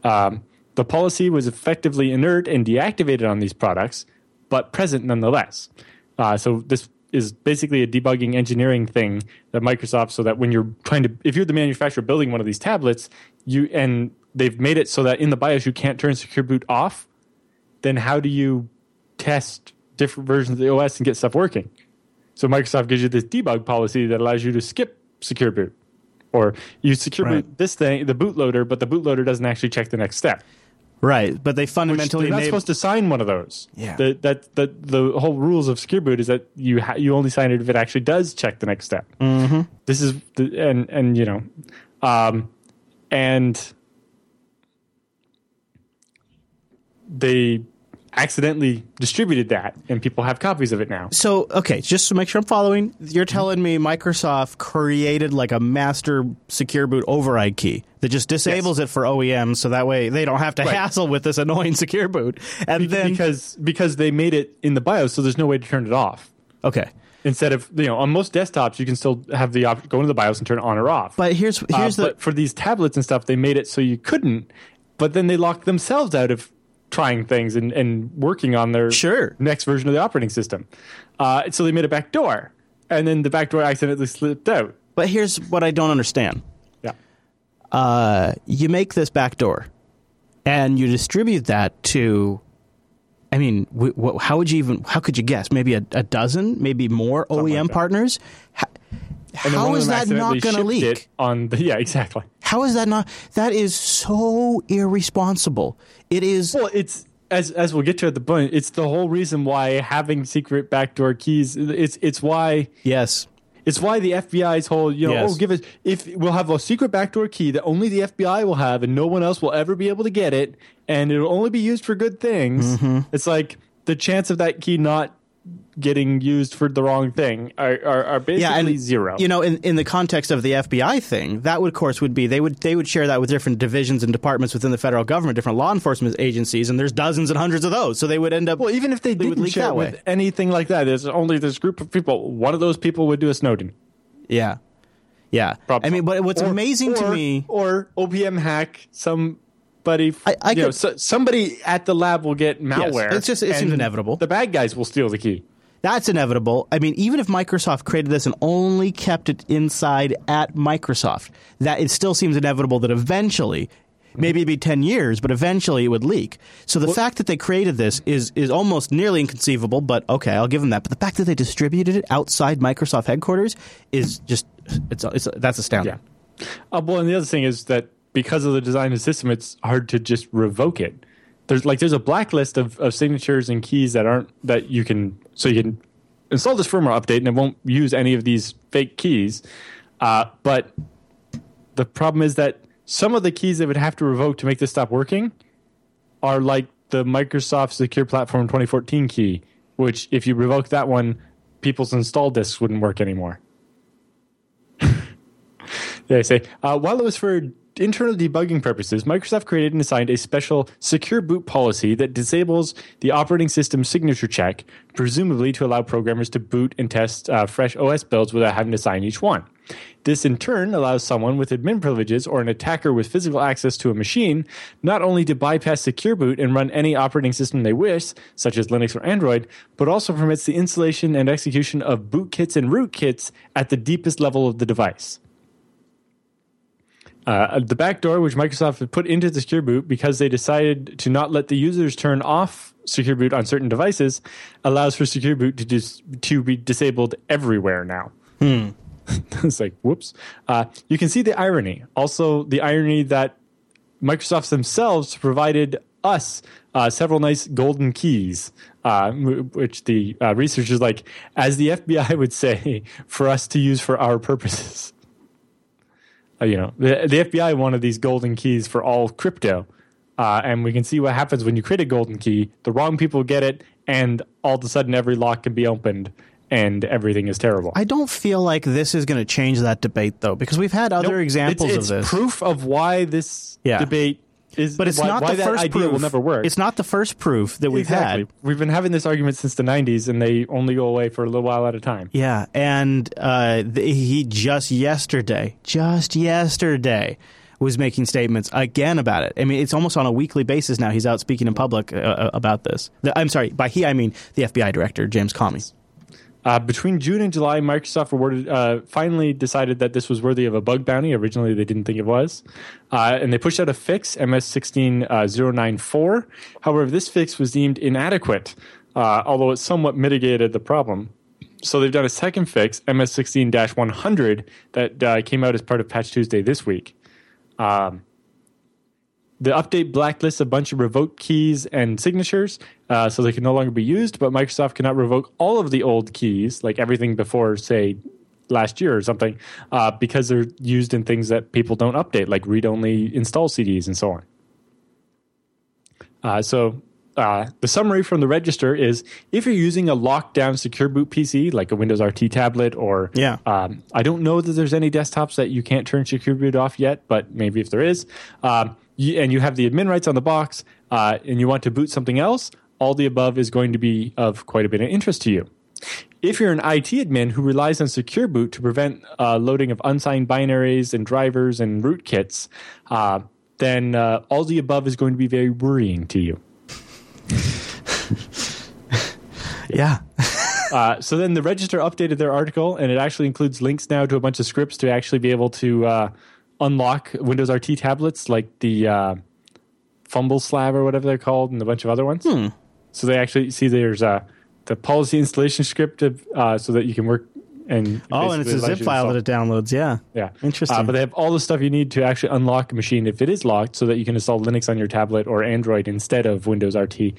Um, the policy was effectively inert and deactivated on these products, but present nonetheless. Uh, so this is basically a debugging engineering thing that Microsoft, so that when you're trying to, if you're the manufacturer building one of these tablets, you and they've made it so that in the BIOS you can't turn Secure Boot off. Then how do you test different versions of the OS and get stuff working? So Microsoft gives you this debug policy that allows you to skip Secure Boot, or you Secure
Right.
Boot this thing, the bootloader, but the bootloader doesn't actually check the next step.
Right, but they
Which
fundamentally
they're not
made-
supposed to sign one of those.
Yeah.
The, that that the whole rules of secure boot is that you ha- you only sign it if it actually does check the next step. Mm-hmm. This is the, and and you know, um, and they accidentally distributed that, and people have copies of it now.
So, okay, just to make sure I'm following, you're telling me Microsoft created like a master secure boot override key that just disables it for OEMs so that way they don't have to
Right.
hassle with this annoying secure boot. And then
because because they made it in the BIOS, so there's no way to turn it off.
Okay.
Instead of you know, on most desktops, you can still have the option go into the BIOS and turn it on or off.
But here's
Uh,
here's the
but for these tablets and stuff, they made it so you couldn't. But then they locked themselves out of trying things and, and working on their
Sure.
next version of the operating system. Uh, so they made a back door, and then the back door accidentally slipped out.
But here's what I don't understand.
Yeah,
Uh, you make this back door, and you distribute that to. I mean, w- w- how would you even? How could you guess? Maybe a, a dozen, maybe more OEM
like
partners. How,
and
how is that not going to leak?
On the yeah, exactly.
How is that not? That is so irresponsible. It is.
Well, it's as as we'll get to at the point. It's the whole reason why having secret backdoor keys. It's it's why
Yes.
It's why the FBI's whole, you know,
Yes.
oh, give us if we'll have a secret backdoor key that only the FBI will have, and no one else will ever be able to get it, and it'll only be used for good things.
Mm-hmm.
It's like the chance of that key not getting used for the wrong thing are are, are basically
Yeah, and
zero.
You know, in, in the context of the FBI thing, that would, of course, would be they would they would share that with different divisions and departments within the federal government, different law enforcement agencies, and there's dozens and hundreds of those. So they would end up.
well, even if they,
they
didn't share
that
with anything like that, there's only this group of people. One of those people would do a Snowden.
yeah, yeah.
Problem.
I mean, but what's
Or-
amazing to me,
or OPM hack somebody.
I- I
you know, so, somebody at the lab will get malware.
it's just- it seems inevitable.
The bad guys will steal the key.
that's inevitable. I mean, even if Microsoft created this and only kept it inside at Microsoft, that it still seems inevitable that eventually. Maybe it'd be ten years, but eventually it would leak. So the fact that they created this is is almost nearly inconceivable. But okay, I'll give them that. But the fact that they distributed it outside Microsoft headquarters is just it's, it's that's astounding.
Yeah. Uh, well, and the other thing is that because of the design of the system, it's hard to just revoke it. There's like there's a blacklist of, of signatures and keys that aren't that you can so you can install this firmware update and it won't use any of these fake keys. Uh, but the problem is that some of the keys that would have to revoke to make this stop working are like the Microsoft Secure Platform 2014 key, which if you revoke that one, people's install disks wouldn't work anymore. They say, uh, while it was for internal debugging purposes, Microsoft created and assigned a special secure boot policy that disables the operating system signature check, presumably to allow programmers to boot and test uh, fresh OS builds without having to sign each one. This in turn allows someone with admin privileges or an attacker with physical access to a machine not only to bypass secure boot and run any operating system they wish, such as Linux or Android, but also permits the installation and execution of bootkits and rootkits at the deepest level of the device. Uh, the backdoor, which Microsoft had put into the Secure Boot because they decided to not let the users turn off Secure Boot on certain devices, allows for Secure Boot to dis- to be disabled everywhere now. it's like whoops. Uh, you can see the irony. Also, the irony that Microsoft themselves provided us uh, several nice golden keys, uh, which the uh, researchers like, as the FBI would say, for us to use for our purposes. Uh, you know, the, the FBI wanted these golden keys for all crypto. Uh, and we can see what happens when you create a golden key. The wrong people get it, and all of a sudden every lock can be opened, and everything is terrible.
I don't feel like this is going to change that debate though, because we've had other
Nope.
examples
it's,
of this.
proof of why this
Yeah.
debate is.
but it's
why,
not
why
the first
idea
proof.
will never work.
It's not the first proof that we've
exactly.
had.
We've been having this argument since the '90s, and they only go away for a little while at a time.
Yeah, and uh, th- he just yesterday, just yesterday, was making statements again about it. I mean, it's almost on a weekly basis now. He's out speaking in public uh, uh, about this. The- I'm sorry, by he I mean the FBI director James Comey.
Uh, between June and July, Microsoft awarded, uh, finally decided that this was worthy of a bug bounty. Originally, they didn't think it was. Uh, and they pushed out a fix, MS16094. However, this fix was deemed inadequate, uh, although it somewhat mitigated the problem. So they've done a second fix, MS16 100, that uh, came out as part of Patch Tuesday this week. Um, the update blacklists a bunch of revoked keys and signatures, uh, so they can no longer be used. But Microsoft cannot revoke all of the old keys, like everything before, say, last year or something, uh, because they're used in things that people don't update, like read-only install CDs and so on. Uh, so uh, the summary from the register is if you're using a lockdown secure boot PC like a Windows RT tablet or
Yeah.
um, I don't know that there's any desktops that you can't turn secure boot off yet, but maybe if there is, um, you, and you have the admin rights on the box uh, and you want to boot something else, all the above is going to be of quite a bit of interest to you. If you're an IT admin who relies on Secure Boot to prevent uh, loading of unsigned binaries and drivers and rootkits, uh, then uh, all the above is going to be very worrying to you.
Yeah.
Uh, so then the Register updated their article, and it actually includes links now to a bunch of scripts to actually be able to uh, unlock Windows RT tablets, like the uh, Fumble Slab or whatever they're called, and a bunch of other ones. So they actually see there's uh, the policy installation script of, uh, so that you can work and
Oh, and it's a zip file that it downloads. Yeah.
yeah.
Interesting.
Uh, but they have all the stuff you need to actually unlock a machine if it is locked so that you can install Linux on your tablet or Android instead of Windows RT.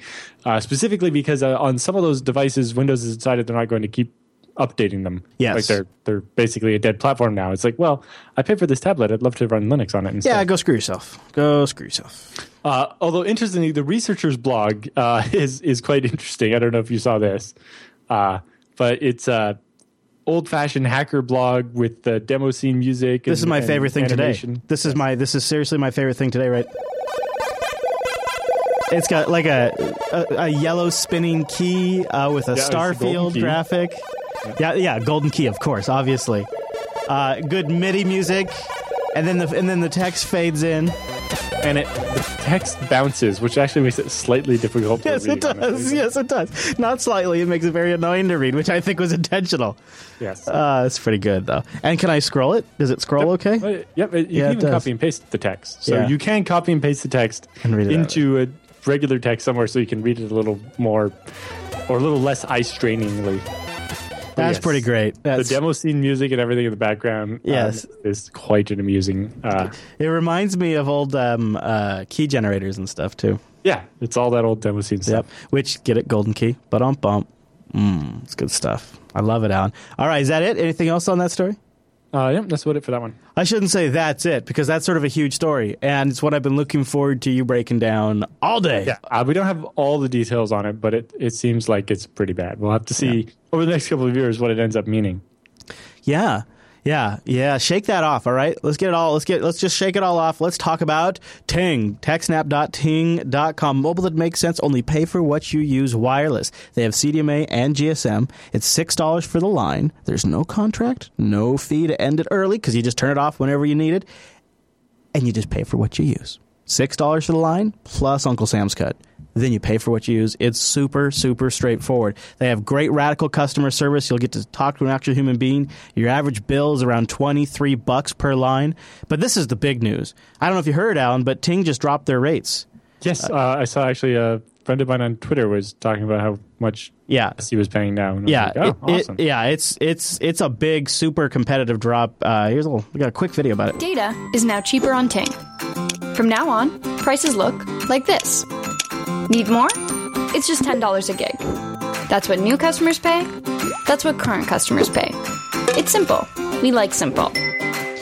Uh, specifically because uh, on some of those devices, Windows has decided they're not going to keep updating them.
Yes.
Like they're, they're basically a dead platform now. It's like, well, I paid for this tablet. I'd love to run Linux on it instead.
Yeah, go screw yourself. Go screw yourself.
Uh, although interestingly, the researchers blog uh, is is quite interesting. I don't know if you saw this, uh, but it's a old fashioned hacker blog with the demo scene music.
This is my
and
favorite thing
animation.
today. This is my this is seriously my favorite thing today, right? It's got like a a, a yellow spinning key uh, with a
Yeah, it's a golden
Starfield graphic. Yeah, yeah, golden key, of course, obviously. Uh, good MIDI music, and then the and then the text fades in.
And it the text bounces, which actually makes it slightly difficult.
Yes,
to read, Yes,
it does. Yes, it does. Not slightly. It makes it very annoying to read, which I think was intentional.
Yes.
Uh, it's pretty good though. And can I scroll it? Does it scroll okay?
Uh, Yep, it- you
Yeah,
can even copy and paste the text. So
Yeah.
you can copy and paste the text
And read it
into a regular text somewhere so you can read it a little more or a little less eye strainingly.
That's
yes.
pretty great.
The demo scene music and everything in the background um,
Yes.
is quite an amusing. Uh,
It reminds me of old um, uh, key generators and stuff too.
yeah, it's all that old demo scene stuff.
Yep. Which get it, golden key. But um bump. Mmm, it's good stuff. I love it, Allan. All right, is that it? Anything else on that story?
Uh, yep, that's about it for that one.
I shouldn't say that's it because that's sort of a huge story, and it's what I've been looking forward to you breaking down all day.
Yeah, uh, we don't have all the details on it, but it, it seems like it's pretty bad. We'll have to see over the next couple of years what it ends up meaning.
Yeah. Yeah, yeah. Shake that off, all right? Let's get it all let's get let's just shake it all off. Let's talk about Ting. Techsnap.ting.com. Mobile that makes sense. Only pay for what you use wireless. They have CDMA and GSM. It's six dollars for the line. There's no contract, no fee to end it early because you just turn it off whenever you need it. And you just pay for what you use. Six dollars for the line plus Uncle Sam's cut. Then you pay for what you use. It's super, super straightforward. They have great radical customer service. You'll get to talk to an actual human being. Your average bill is around 23 bucks per line. But this is the big news. I don't know if you heard, Allan, but Ting just dropped their rates.
Yes, uh, I saw actually a friend of mine on Twitter was talking about how much
Yeah.
he was paying now. And
Yeah,
like, oh,
it- it-
awesome.
yeah, it's it's it's a big, super competitive drop. Uh, here's a little, we got a quick video about it.
Data is now cheaper on Ting. From now on, prices look like this. Need more? It's just $10 a gig. That's what new customers pay. That's what current customers pay. It's simple. We like simple.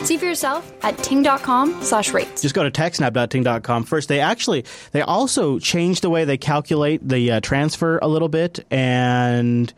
See for yourself at ting.com slash rates.
just go to techsnap.ting.com first. They actually, they also changed the way they calculate the uh, transfer a little bit, and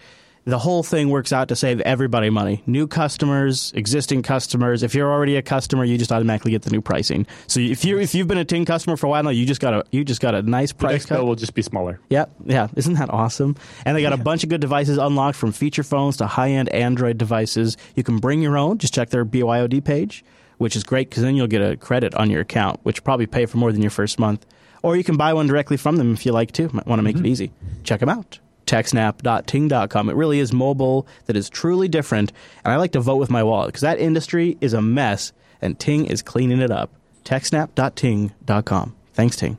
the whole thing works out to save everybody money. New customers, existing customers. If you're already a customer, you just automatically get the new pricing. So if you if you've been a Ting customer for a while now, you just got a you just got a nice
the
price
next
cut.
bill will just be smaller.
Yeah, yeah. Isn't that awesome? And they got a bunch of good devices unlocked from feature phones to high end Android devices. You can bring your own. Just check their BYOD page, which is great because then you'll get a credit on your account, which probably pay for more than your first month. Or you can buy one directly from them if you like to. Might want to make it mm-hmm. easy. Check them out. TechSnap.ting.com. It really is mobile that is truly different. And I like to vote with my wallet because that industry is a mess and Ting is cleaning it up. TechSnap.ting.com. Thanks, Ting.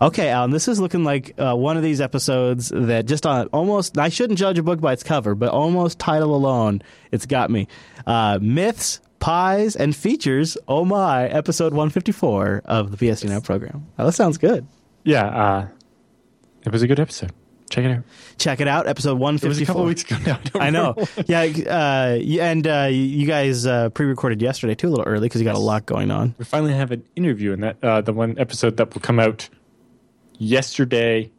Okay, Allan, this is looking like uh, one of these episodes that just on almost, I shouldn't judge a book by its cover, but almost title alone, it's got me. Uh, myths, pies, and features, oh my, episode 154 of the BSD Now program. Oh, that sounds good.
Yeah, uh, it was a good episode. Check it out.
Check it out, episode
It
154.
was a couple weeks ago now. don't
I know. yeah, uh, and uh, you guys uh, pre-recorded yesterday too, a little early because you got a lot going on.
We finally have an interview in that uh, the one episode that will come out yesterday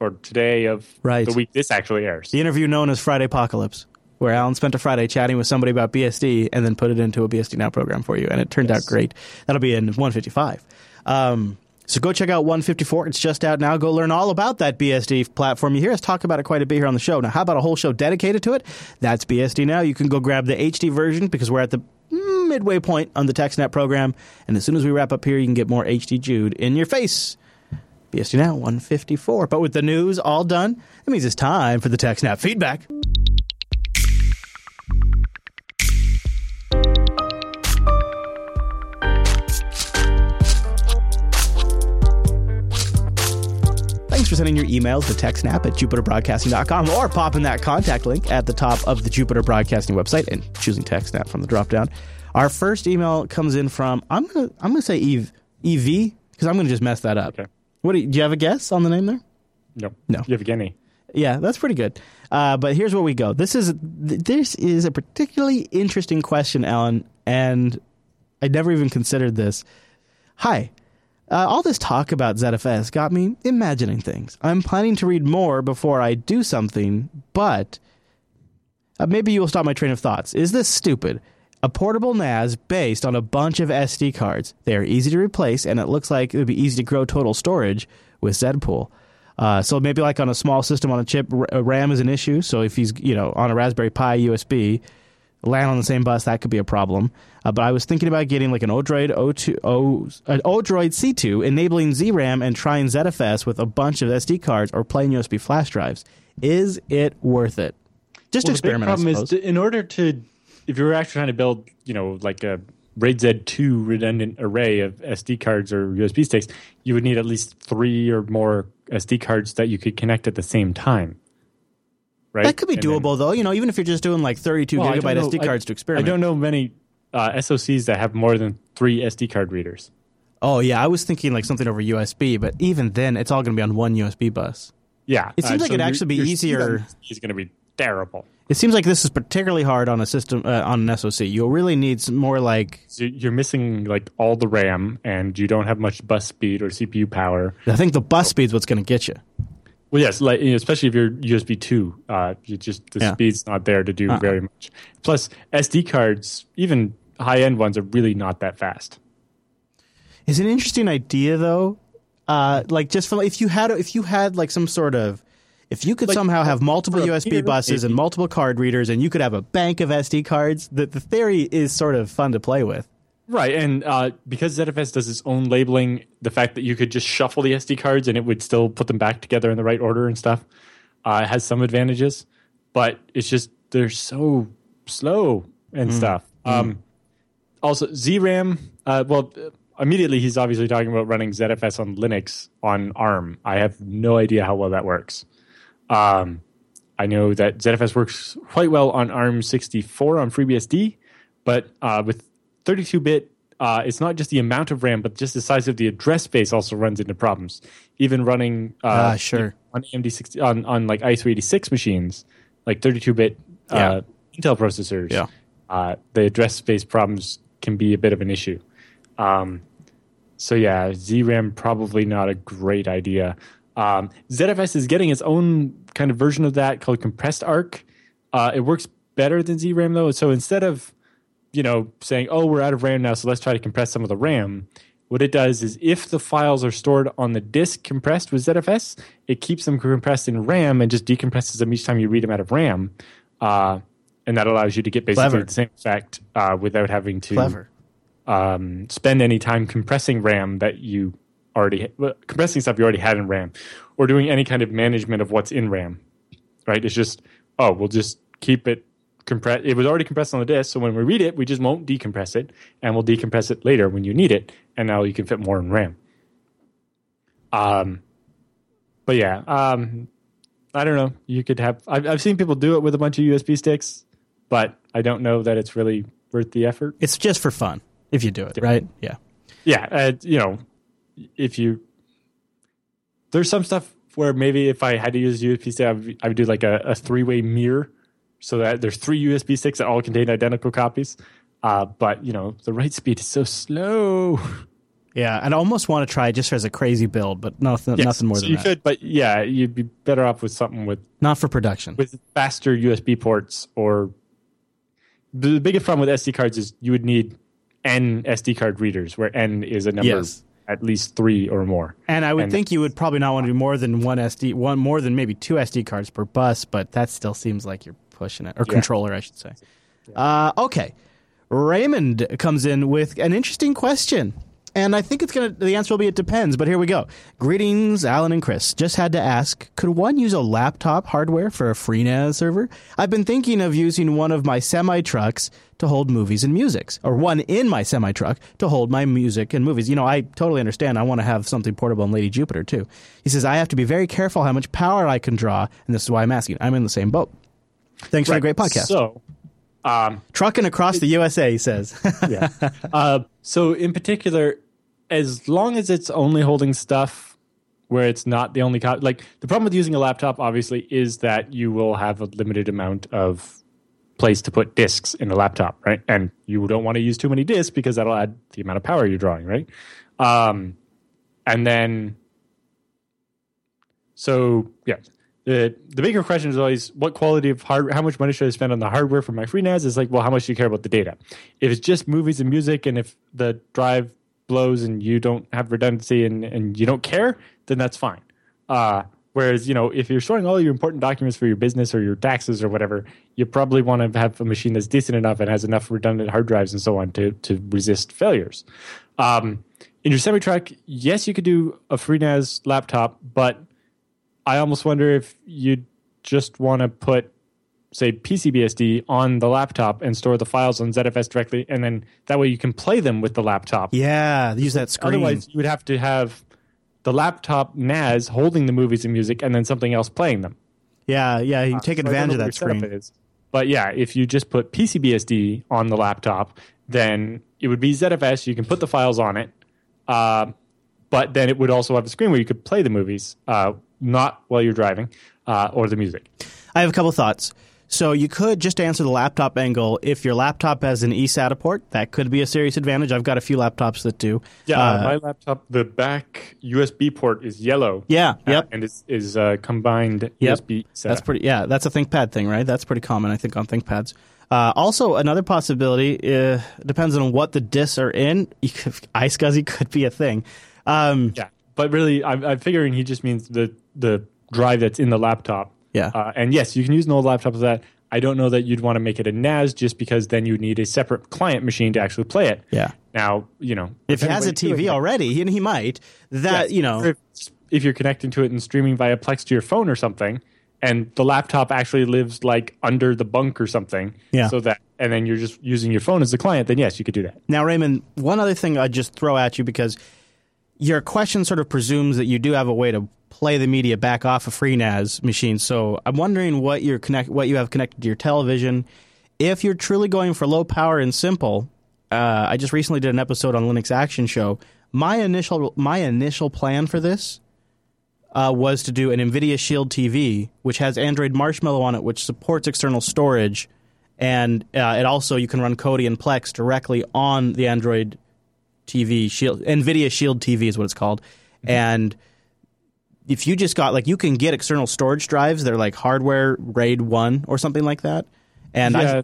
or today of
Right.
the week this actually airs.
The interview known as Friday Apocalypse, where Allan spent a Friday chatting with somebody about BSD and then put it into a BSD Now program for you, and it turned out great. That'll be in 155. Um, so go check out 154. It's just out now. Go learn all about that BSD platform. You hear us talk about it quite a bit here on the show. Now, how about a whole show dedicated to it? That's BSD Now. You can go grab the HD version because we're at the mm, midway point on the TechSnap program. And as soon as we wrap up here, you can get more HD Jude in your face. BSD Now 154. But with the news all done, it means it's time for the TechSnap feedback. Thanks for sending your emails to TechSnap at jupiterbroadcasting.com or popping that contact link at the top of the Jupiter Broadcasting website and choosing TechSnap from the dropdown. Our first email comes in from I'm gonna I'm gonna say Eve EV because I'm gonna just mess that up.
Okay.
What do you, do you have a guess on the name there?
No.
No.
You have any?
Yeah, that's pretty good. Uh, but here's where we go. This is this is a particularly interesting question, Allan, and I never even considered this. Hi. Uh, all this talk about ZFS got me imagining things. I'm planning to read more before I do something, but uh, maybe you will stop my train of thoughts. Is this stupid? A portable NAS based on a bunch of SD cards. They are easy to replace, and it looks like it would be easy to grow total storage with Zpool. Uh, so maybe like on a small system on a chip, uh, RAM is an issue. So if he's you know on a Raspberry Pi USB, land on the same bus, that could be a problem. Uh, but I was thinking about getting like an Odroid O2, o, an Odroid C2, enabling ZRAM and trying ZFS with a bunch of SD cards or plain USB flash drives. Is it worth it? Just
Well, the
experiment. I
problem is in order to, if you were actually trying to build, you know, like a RAID Z2 redundant array of SD cards or USB sticks, you would need at least three or more SD cards that you could connect at the same time. Right?
that could be
And then-
doable though. You know, even if you're just doing like 32
Well,
gigabyte
know-
SD cards
I-
to experiment.
I don't know many uh, SOCs that have more than three SD card readers.
Oh yeah, I was thinking like something over USB, but even then, it's all going to be on one USB bus.
Yeah,
It seems like it'd actually be easier-
Is going to be terrible.
It seems like this is particularly hard on a system uh, on an SoC. You'll really need some more like
So you're missing like all the RAM, and you don't have much bus speed or CPU power.
I think the bus speed's what's going to get you.
Well, yes, like you know, especially if you're USB two, uh, you just the
Yeah.
speed's not there to do
Uh-uh.
very much. Plus, SD cards, even high end ones, are really not that fast.
It's an interesting idea though. Uh, like just from if you had if you had like some sort of if you could
Like,
somehow have multiple USB buses and multiple card readers, and you could have a bank of SD cards. The the theory is sort of fun to play with.
Right, and uh, because ZFS does its own labeling, the fact that you could just shuffle the SD cards and it would still put them back together in the right order and stuff uh, has some advantages, but it's just they're so slow and stuff. Um, also, ZRAM. Uh, well, immediately he's obviously talking about running ZFS on Linux on ARM. I have no idea how well that works. Um, I know that ZFS works quite well on ARM64 on FreeBSD, but uh, with 32-bit, uh, it's not just the amount of RAM, but just the size of the address space also runs into problems. Even running uh,
Ah, sure.
on AMD 60, on on like i386 machines, like 32-bit
Yeah.
uh, Intel processors,
Yeah.
uh, the address space problems can be a bit of an issue. Um, so yeah, ZRAM probably not a great idea. Um, ZFS is getting its own kind of version of that called compressed arc. Uh, it works better than ZRAM though. So instead of you know saying, "Oh, we're out of RAM now, so let's try to compress some of the RAM," what it does is if the files are stored on the disk compressed with ZFS, it keeps them compressed in RAM and just decompresses them each time you read them out of RAM. Uh, and that allows you to get basically
Clever.
the same effect uh, without having to
Clever.
um, spend any time compressing RAM that you already well, compressing stuff you already had in RAM, or doing any kind of management of what's in RAM. Right? It's just oh, we'll just keep it compressed. It was already compressed on the disk, so when we read it, we just won't decompress it, and we'll decompress it later when you need it, and now you can fit more in RAM. Um, but yeah, um, I don't know. You could have. I've, I've seen people do it with a bunch of USB sticks, but I don't know that it's really worth the effort.
It's just for fun if you do it, right? Yeah.
Yeah, uh, you know, if you there's some stuff where maybe if I had to use USB stick, I would, I would do like a, a three way mirror so that there's three USB sticks that all contain identical copies. Uh, but you know, the write speed is so slow.
Yeah, I'd almost want to try just as a crazy build, but nothing,
Yes,
nothing more
so
than
you
that.
could, but yeah, you'd be better off with something with
Not for production.
with faster USB ports or the biggest problem with SD cards is you would need N SD card readers, where N is a number
Yes.
at least three or more.
And I would
And-
think you would probably not want to do more than one SD, one more than maybe two SD cards per bus, but that still seems like you're pushing it, or controller, I should say. Uh, okay, Raymond comes in with an interesting question, and I think it's gonna. The answer will be it depends, but here we go. Greetings, Allan and Chris. Just had to ask: Could one use a laptop hardware for a FreeNAS server? I've been thinking of using one of my semi trucks to hold movies and musics, or one in my semi truck to hold my music and movies. You know, I totally understand. I want to have something portable in Lady Jupiter too. He says I have to be very careful how much power I can draw, and this is why I'm asking. I'm in the same boat. Thanks for the great podcast.
So, um,
Trucking across the USA, he says.
yeah. uh, so in particular, as long as it's only holding stuff where it's not the only co- like the problem with using a laptop obviously is that you will have a limited amount of place to put disks in a laptop, right? And you don't want to use too many disks because that'll add the amount of power you're drawing, right? Um, and then, so yeah, the the bigger question is always what quality of hard, how much money should I spend on the hardware for my FreeNAS? Is like, well, how much do you care about the data? If it's just movies and music, and if the drive blows and you don't have redundancy and, and you don't care, then that's fine. Uh, whereas, you know, if you're storing all your important documents for your business or your taxes or whatever, you probably want to have a machine that's decent enough and has enough redundant hard drives and so on to, to resist failures. Um, in your semi truck, yes, you could do a FreeNAS laptop, but I almost wonder if you'd just want to put say PCBSD on the laptop and store the files on ZFS directly, and then that way you can play them with the laptop.
yeah, use that screen.
Otherwise, you would have to have the laptop NAS holding the movies and music, and then something else playing them.
yeah, yeah, you take
So
advantage of that screen.
is. But yeah, if you just put PCBSD on the laptop, then it would be ZFS. You can put the files on it, uh, but then it would also have a screen where you could play the movies, uh, not while you're driving, uh, or the music.
I have a couple thoughts. So you could just answer the laptop angle. If your laptop has an eSATA port, that could be a serious advantage. I've got a few laptops that do.
Yeah,
Uh,
my laptop, the back USB port is yellow.
yeah,
uh,
yep.
and it's is uh, combined
Yep.
USB. Setup.
That's pretty. Yeah, that's a ThinkPad thing, right? That's pretty common, I think, on ThinkPads. Uh, also, another possibility uh, depends on what the discs are in. iSCSI could be a thing. Um,
Yeah, but really, I'm, I'm figuring he just means the the drive that's in the laptop.
Yeah.
Uh, and yes, you can use an old laptop for that. I don't know that you'd want to make it a NAS just because then you'd need a separate client machine to actually play it.
Yeah.
Now, you know,
if he has a TV already, and he might, that you know,
if, if you're connecting to it and streaming via Plex to your phone or something, and the laptop actually lives like under the bunk or something,
Yeah.
so that and then you're just using your phone as the client, then yes, you could do that.
Now, Raymond, one other thing I'd just throw at you because your question sort of presumes that you do have a way to play the media back off a FreeNAS machine. So I'm wondering what you're connect, what you have connected to your television. If you're truly going for low power and simple, uh, I just recently did an episode on Linux Action Show. My initial my initial plan for this uh, was to do an NVIDIA Shield TV, which has Android Marshmallow on it, which supports external storage, and uh, it also you can run Kodi and Plex directly on the Android TV Shield. NVIDIA Shield TV is what it's called, and if you just got like you can get external storage drives, they're like hardware RAID one or something like that, and I,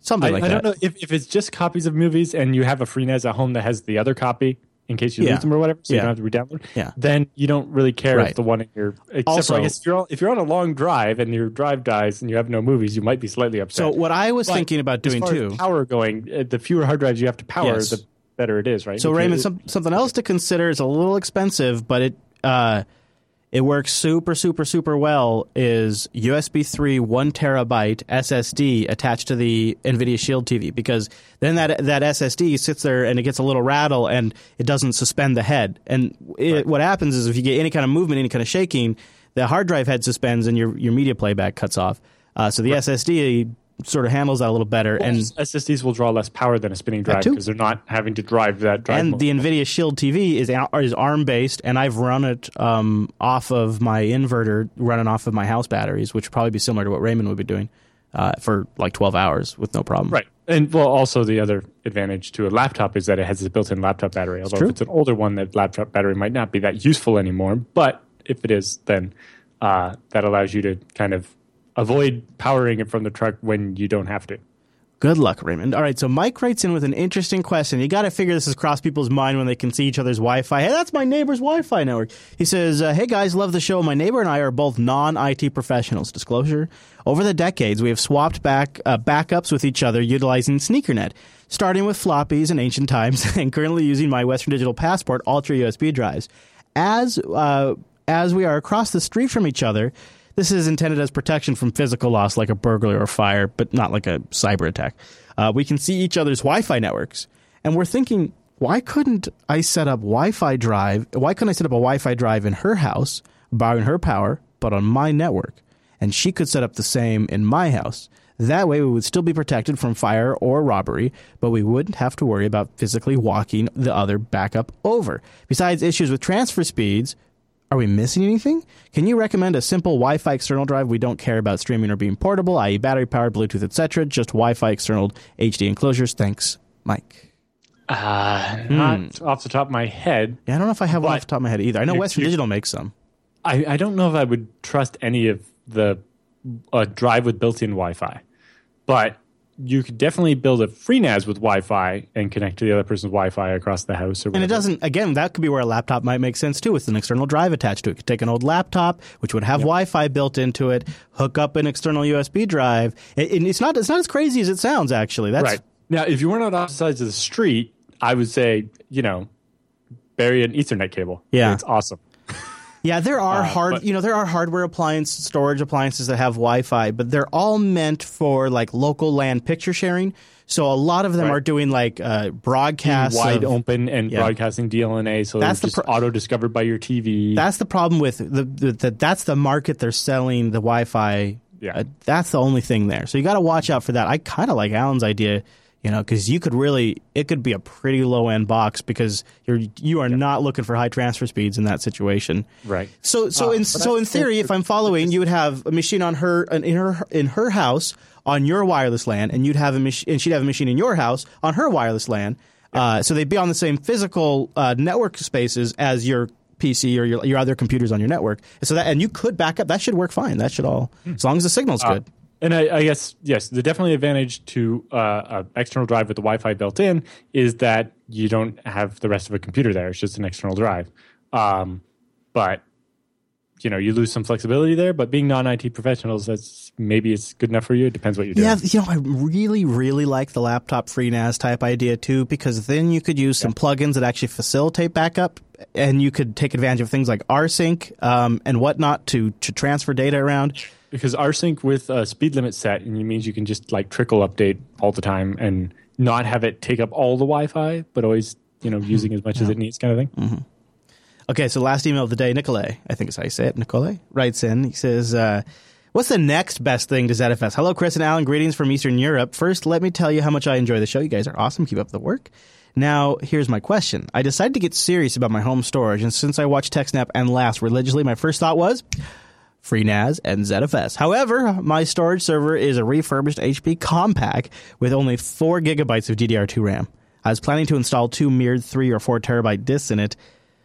something
I,
like
I
that.
don't know if, if it's just copies of movies and you have a FreeNAS at home that has the other copy in case you
Yeah.
lose them or whatever, so you don't have to re-download.
Yeah.
Then you don't really care
Right.
if the one in your except
Also-
for I guess if you're on, if you're on a long drive and your drive dies and you have no movies, you might be slightly upset.
So what I was
But
thinking about doing too.
power going, uh, the fewer hard drives you have to power,
Yes.
the better it is, right?
So
you-
Raymond, some, something else to consider. is a little expensive, but it uh, it works super, super, super well. Is USB three one terabyte SSD attached to the NVIDIA Shield TV because then that that SSD sits there and it gets a little rattle and it doesn't suspend the head. And it, what happens is if you get any kind of movement, any kind of shaking, the hard drive head suspends and your your media playback cuts off. Uh, so the SSD sort of handles that a little better. and
SSDs will draw less power than a spinning drive because they're not having to drive that drive.
and
mode.
the NVIDIA Shield TV is is ARM based, and I've run it um, off of my inverter, running off of my house batteries, which would probably be similar to what Raymond would be doing uh, for like 12 hours with no problem.
Right. And well, also the other advantage to a laptop is that it has a built-in laptop battery. Although
true.
if it's an older one, that laptop battery might not be that useful anymore. But if it is, then uh, that allows you to kind of avoid powering it from the truck when you don't have to.
Good luck, Raymond. All right, so Mike writes in with an interesting question. You got to figure this has crossed people's mind when they can see each other's Wi-Fi. Hey, that's my neighbor's Wi-Fi network. He says, uh, "Hey guys, love the show. My neighbor and I are both non-IT professionals. Disclosure: Over the decades, we have swapped back uh, backups with each other utilizing SneakerNet, starting with floppies in ancient times, and currently using my Western Digital Passport Ultra USB drives. As uh, as we are across the street from each other." This is intended as protection from physical loss, like a burglary or fire, but not like a cyber attack. Uh, we can see each other's Wi-Fi networks, and we're thinking, why couldn't I set up Wi-Fi drive? Why couldn't I set up a Wi-Fi drive in her house, borrowing her power, but on my network, and she could set up the same in my house? That way, we would still be protected from fire or robbery, but we wouldn't have to worry about physically walking the other backup over. Besides issues with transfer speeds, are we missing anything? Can you recommend a simple Wi-Fi external drive? We don't care about streaming or being portable, i.e., battery powered, Bluetooth, etc. Just Wi-Fi external HD enclosures. Thanks, Mike.
Uh, Not off the top of my head.
Yeah, I don't know if I have one off the top of my head either. I know
you-
Western
you-
Digital makes some.
I, I don't know if I would trust any of the uh, drive with built-in Wi-Fi, but you could definitely build a FreeNAS with Wi-Fi and connect to the other person's Wi-Fi across the house. Or
And it doesn't. Again, that could be where a laptop might make sense too, with an external drive attached to it. You could take an old laptop, which would have Wi-Fi built into it, hook up an external USB drive. And it's not. It's not as crazy as it sounds. Actually, that's
Right. Now, if you weren't on opposite sides of the street, I would say, you know, bury an Ethernet cable.
Yeah.
It's awesome.
Yeah, there are hard,
Uh, but-
you know, there are hardware appliance storage appliances that have Wi-Fi, but they're all meant for like local LAN picture sharing. So a lot of them
Right.
are doing like uh, broadcasts.
Wide
of-
open and
Yeah.
broadcasting DLNA, so
That's the
just
pro-
auto discovered by your TV.
That's the problem with the, the, the that's the market they're selling the Wi-Fi.
Yeah.
Uh, that's the only thing there. So you got to watch out for that. I kind of like Allan's idea, you know, because you could really it could be a pretty low end box because you're you are not looking for high transfer speeds in that situation.
right.
So, so
Uh,
in so
I
in theory, if I'm following, you would have a machine on her in her in her house on your wireless LAN, and you'd have a machine, and she'd have a machine in your house on her wireless LAN. Uh, so they'd be on the same physical uh, network spaces as your PC or your, your other computers on your network. So that and you could back up. That should work fine. That should all as long as the signal's good.
And I, I guess yes, the definitely advantage to uh, an external drive with the Wi-Fi built in is that you don't have the rest of a computer there. It's just an external drive. Um, but you know, you lose some flexibility there. But being non-IT professionals, that's maybe it's good enough for you. It depends what you're doing.
Yeah, you know, I really, really like the laptop FreeNAS type idea too, because then you could use some plugins that actually facilitate backup, and you could take advantage of things like rsync um, and whatnot to to transfer data around.
Because rsync with a speed limit set and it means you can just like trickle update all the time and not have it take up all the wi-fi but always you know using as much as it needs kind of thing
Okay, so last email of the day, Nicolay, I think is how you say it. Nicolay writes in. He says, uh, "What's the next best thing to ZFS?" Hello, Chris and Allan. Greetings from Eastern Europe. First, let me tell you how much I enjoy the show. You guys are awesome. Keep up the work. Now, here's my question. I decided to get serious about my home storage, and since I watch TechSnap and LAS religiously, my first thought was FreeNAS and ZFS. However, my storage server is a refurbished HP Compaq with only 4 gigabytes of DDR2 RAM. I was planning to install two mirrored 3 or 4 terabyte disks in it,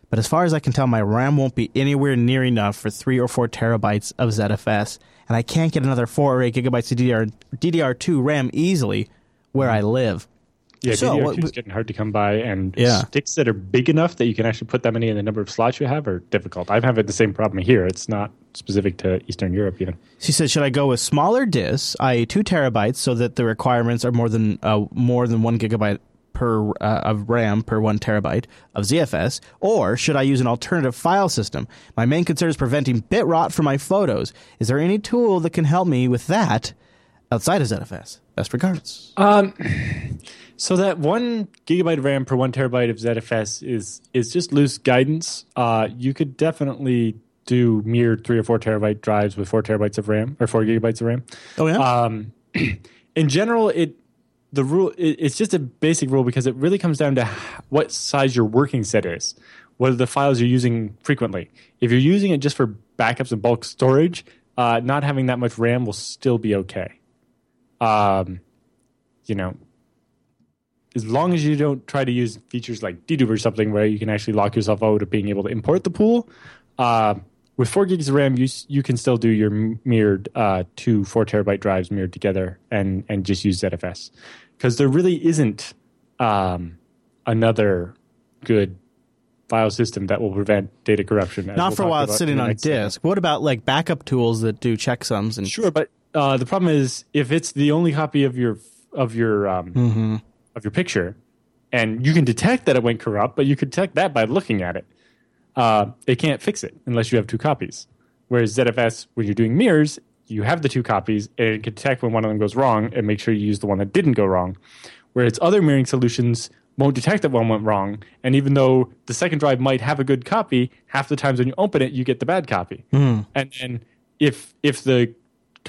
but as far as I can tell, my RAM won't be anywhere near enough for 3 or 4 terabytes of ZFS, and I can't get another 4 or 8 gigabytes of DDR, DDR2 RAM easily where I live.
yeah
So,
ddr2
what-
is getting hard to come by and
Yeah.
sticks that are big enough that you can actually put that many in the number of slots you have are difficult I'm having the same problem here it's not specific to eastern europe even
She says, "Should I go with smaller disks, i.e., two terabytes, so that the requirements are more than uh, more than one gigabyte per uh, of RAM per one terabyte of ZFS, or should I use an alternative file system? My main concern is preventing bit rot for my photos. Is there any tool that can help me with that outside of ZFS? Best regards." Um.
So that one gigabyte of RAM per one terabyte of ZFS is is just loose guidance. Uh, you could definitely do mere three or four terabyte drives with four terabytes of RAM or four gigabytes of RAM.
oh yeah,
Um, in general, it the rule it, it's just a basic rule because it really comes down to what size your working set is, what are the files you're using frequently. If you're using it just for backups and bulk storage, uh, not having that much RAM will still be okay. Um, you know, as long as you don't try to use features like dedupe or something where you can actually lock yourself out of being able to import the pool. Uh, with four gigs of RAM, you you can still do your mirrored uh, two four terabyte drives mirrored together and and just use ZFS because there really isn't um, another good file system that will prevent data corruption.
Not
we'll
for a while it's sitting on disk. What about like backup tools that do checksums and
Sure, but uh, the problem is if it's the only copy of your of your um,
Mm-hmm.
of your picture, and you can detect that it went corrupt, but you could detect that by looking at it. Uh, it can't fix it unless you have two copies. Whereas ZFS, when you're doing mirrors, you have the two copies, and it can detect when one of them goes wrong and make sure you use the one that didn't go wrong. Whereas other mirroring solutions won't detect that one went wrong, and even though the second drive might have a good copy, half the times when you open it, you get the bad copy. And then if if the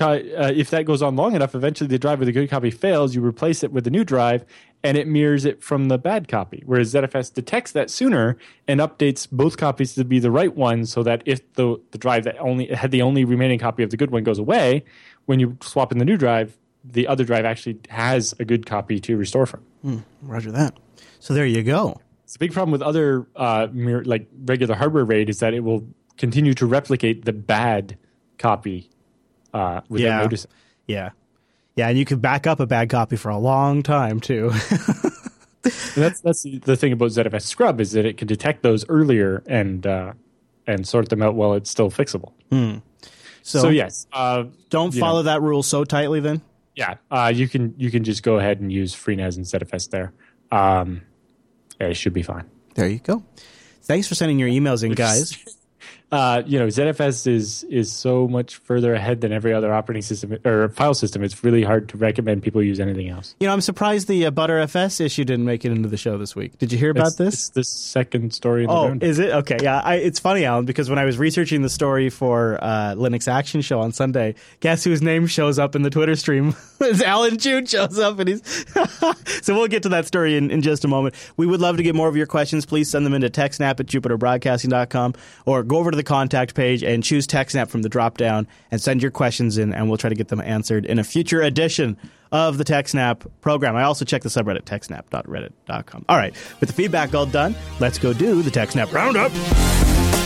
uh, if that goes on long enough, eventually the drive with the good copy fails. You replace it with a new drive, and it mirrors it from the bad copy. Whereas ZFS detects that sooner and updates both copies to be the right one, so that if the the drive that only had the only remaining copy of the good one goes away, when you swap in the new drive, the other drive actually has a good copy to restore from.
Roger that. So there you go.
It's a big problem with other uh, mirror, like regular hardware RAID is that it will continue to replicate the bad copy uh, without
Yeah.
noticing.
Yeah. Yeah, and you can back up a bad copy for a long time too.
That's that's the thing about ZFS Scrub is that it can detect those earlier and uh, and sort them out while it's still fixable.
so,
So, yes, uh,
don't follow
know.
that rule so tightly then.
yeah, uh, you can you can just go ahead and use FreeNAS and ZFS there. Um, it should be fine.
There you go. Thanks for sending your emails in, guys.
uh, you know, ZFS is is so much further ahead than every other operating system or file system. It's really hard to recommend people use anything else.
You know, I'm surprised the uh, ButterFS issue didn't make it into the show this week. Did you hear about
It's-
this?
It's the second story in the
Oh,
round.
is it okay? Yeah, I, it's funny, Allan, because when I was researching the story for uh, Linux Action Show on Sunday, guess whose name shows up in the Twitter stream? it's Allan Jude shows up, and he's. so we'll get to that story in, in just a moment. We would love to get more of your questions. Please send them into TechSnap at JupiterBroadcasting.com or go over to the contact page and choose TechSnap from the drop down and send your questions in, and we'll try to get them answered in a future edition of the TechSnap program. I also check the subreddit techsnap.reddit.com. All right, with the feedback all done, let's go do the TechSnap roundup.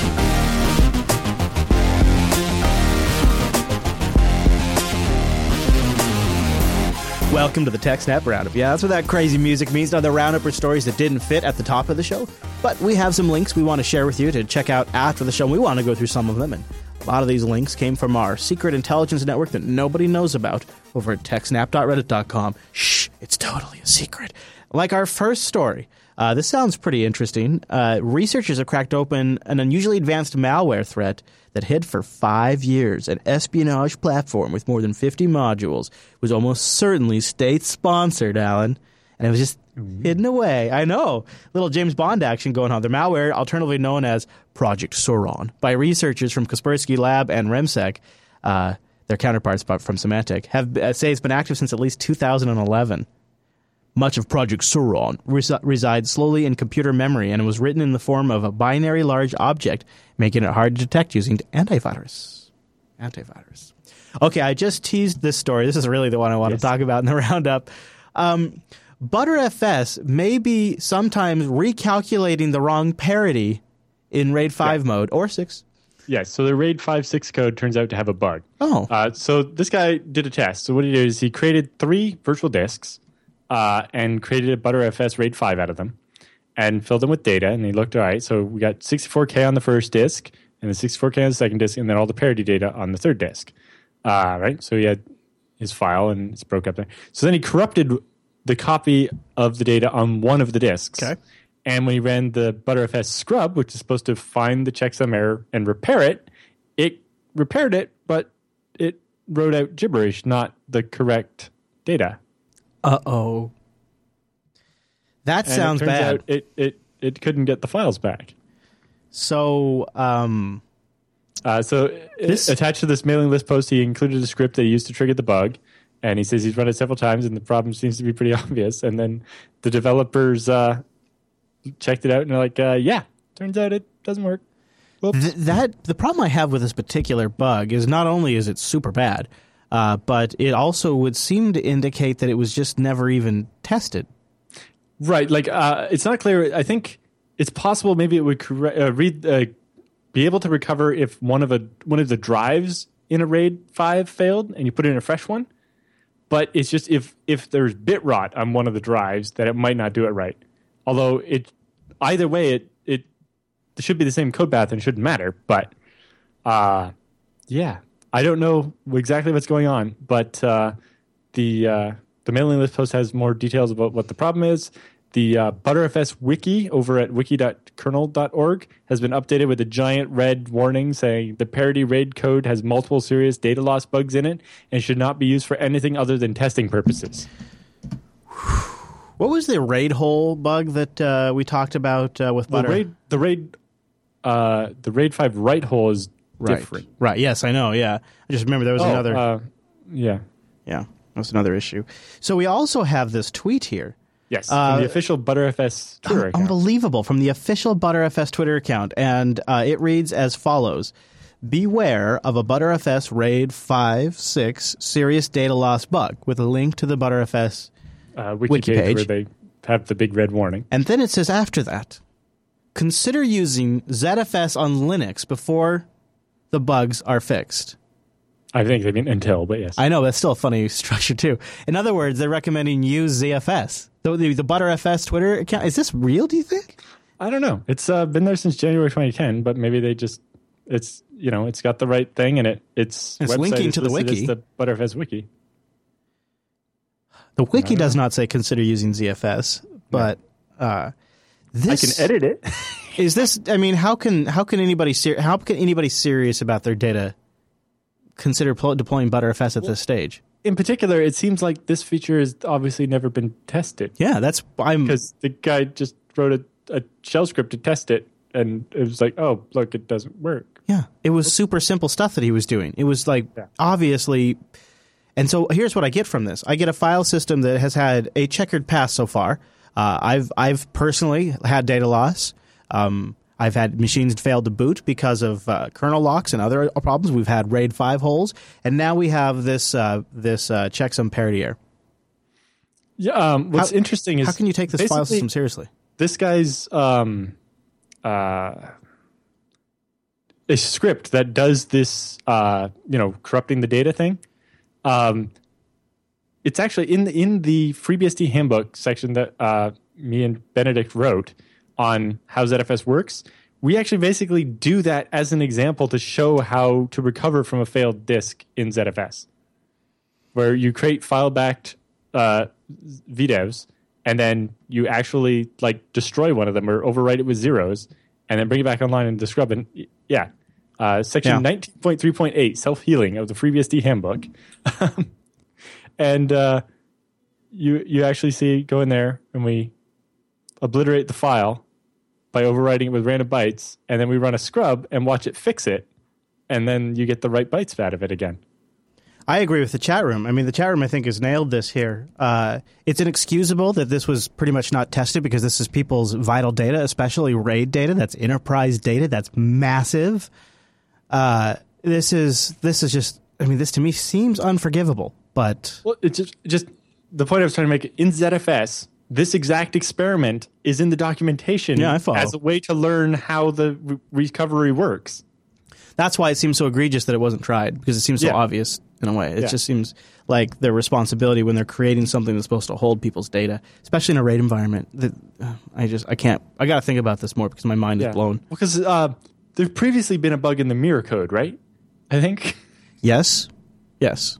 Welcome to the TechSnap Roundup. Yeah, that's what that crazy music means. Now, the roundup are stories that didn't fit at the top of the show, but we have some links we want to share with you to check out after the show. We want to go through some of them, and a lot of these links came from our secret intelligence network that nobody knows about over at techsnap.reddit.com. Shh, it's totally a secret. Like our first story. Uh, this sounds pretty interesting. Uh, researchers have cracked open an unusually advanced malware threat that hid for five years. An espionage platform with more than 50 modules was almost certainly state sponsored, Allan. And it was just hidden away. I know. Little James Bond action going on. The malware, alternatively known as Project Sauron, by researchers from Kaspersky Lab and RemSec, uh, their counterparts from Symantec, have uh, say it's been active since at least 2011. Much of Project Sauron resi- resides slowly in computer memory and was written in the form of a binary large object, making it hard to detect using antivirus. Antivirus. Okay, I just teased this story. This is really the one I want
Yes.
to talk about in the roundup. Um, ButterFS may be sometimes recalculating the wrong parity in RAID 5 mode or 6.
Yes, so the RAID 5 6 code turns out to have a bug.
Oh.
Uh, so this guy did a test. So what he did is he created three virtual disks uh, and created a ButterFS RAID 5 out of them and filled them with data. And he looked, all right, so we got 64K on the first disk and the 64K on the second disk and then all the parity data on the third disk. Uh, right? So he had his file and it's broke up there. So then he corrupted the copy of the data on one of the disks.
Okay.
And when he ran the ButterFS scrub, which is supposed to find the checksum error and repair it, it repaired it, but it wrote out gibberish, not the correct data.
Uh oh. That
And
sounds
it
bad.
Out it, it it couldn't get the files back.
so, um,
Uh, so
This-
attached to this mailing list post, he included a script that he used to trigger the bug. and he says he's run it several times, and the problem seems to be pretty obvious. And then the developers uh, checked it out, and they're like, uh, "Yeah, turns out it doesn't work."
Th- that the problem I have with this particular bug is not only is it super bad, uh, but it also would seem to indicate that it was just never even tested.
Right, like uh, it's not clear. I think it's possible maybe it would uh, read uh, be able to recover if one of a one of the drives in a RAID five failed and you put in a fresh one. But it's just if if there's bit rot on one of the drives that it might not do it right. Although it either way it it, it should be the same code path and shouldn't matter. But uh, yeah, I don't know exactly what's going on, but uh, the uh, the mailing list post has more details about what the problem is. The uh, Btrfs wiki over at wiki.kernel.org has been updated with a giant red warning saying the parity RAID code has multiple serious data loss bugs in it and should not be used for anything other than testing purposes.
What was the raid hole bug that uh, we talked about uh, with
The
Butter?
RAID, the RAID, uh, the RAID five write hole is
right.
different.
Right. Yes, I know. Yeah, I just remember there was
Oh,
another.
uh, yeah.
yeah, that was another issue. So we also have this tweet here.
Yes.
Uh,
from the official Btrfs Twitter account.
Unbelievable from the official Butterfs Twitter account, and uh, it reads as follows: Beware of a Butterfs RAID five six serious data loss bug with a link to the Butterfs,
uh, wiki,
wiki
page,
page.
where they have the big red warning.
and then it says after that, consider using ZFS on Linux before the bugs are fixed.
I think they mean until, but yes.
I know that's still a funny structure too. In other words, they're recommending use ZFS. The, the, the Butterfs Twitter account is this real? Do you think?
I don't know. It's uh, been there since January 2010, but maybe they just it's you know it's got the right thing and it it's
It's linking to the wiki.
the ButterFS wiki.
The wiki does not say consider using ZFS, but uh,
I can edit it.
is this. I mean, how can how can anybody ser- how can anybody serious about their data consider pl- deploying Butterfs at this stage?
In particular, it seems like this feature has obviously never been tested
Yeah, that's I'm
because the guy just wrote a, a shell script to test it, and it was like, oh, look, it doesn't work.
Yeah, it was super simple stuff that he was doing. It was like
Yeah.
obviously. And so here's what I get from this: I get a file system that has had a checkered past so far. Uh, I've I've personally had data loss. Um, I've had machines fail to boot because of uh, kernel locks and other problems. We've had RAID five holes, and now we have this uh, this uh, checksum parity error.
Yeah. Um, what's
How-
interesting is
How can you take this file system seriously?
This guy's um, uh, a script that does this, uh, you know, corrupting the data thing. Um, it's actually in the in the FreeBSD handbook section that uh, me and Benedict wrote on how ZFS works. We actually basically do that as an example to show how to recover from a failed disk in ZFS, where you create file backed uh, VDEVs and then you actually like destroy one of them or overwrite it with zeros and then bring it back online and scrub and yeah uh, section
Yeah.
19.3.8 self-healing of the FreeBSD handbook and uh, you you actually see go in there and we obliterate the file by overwriting it with random bytes and then we run a scrub and watch it fix it and then you get the right bytes out of it again
I agree with the chat room. I mean, the chat room, I think, has nailed this here. Uh, it's inexcusable that this was pretty much not tested because this is people's vital data, especially RAID data. That's enterprise data. That's massive. Uh, this is this is just. I mean, this to me seems unforgivable. But
Well, it's just, just the point I was trying to make in ZFS. This exact experiment is in the documentation
Yeah,
as a way to learn how the re- recovery works.
that's why it seems so egregious that it wasn't tried because it seems so
Yeah.
obvious in a way. It
Yeah.
just seems like their responsibility when they're creating something that's supposed to hold people's data, especially in a RAID environment. That uh, I just I can't. I got to think about this more because my mind is blown.
because uh, there's previously been a bug in the mirror code, right? I think.
Yes, yes.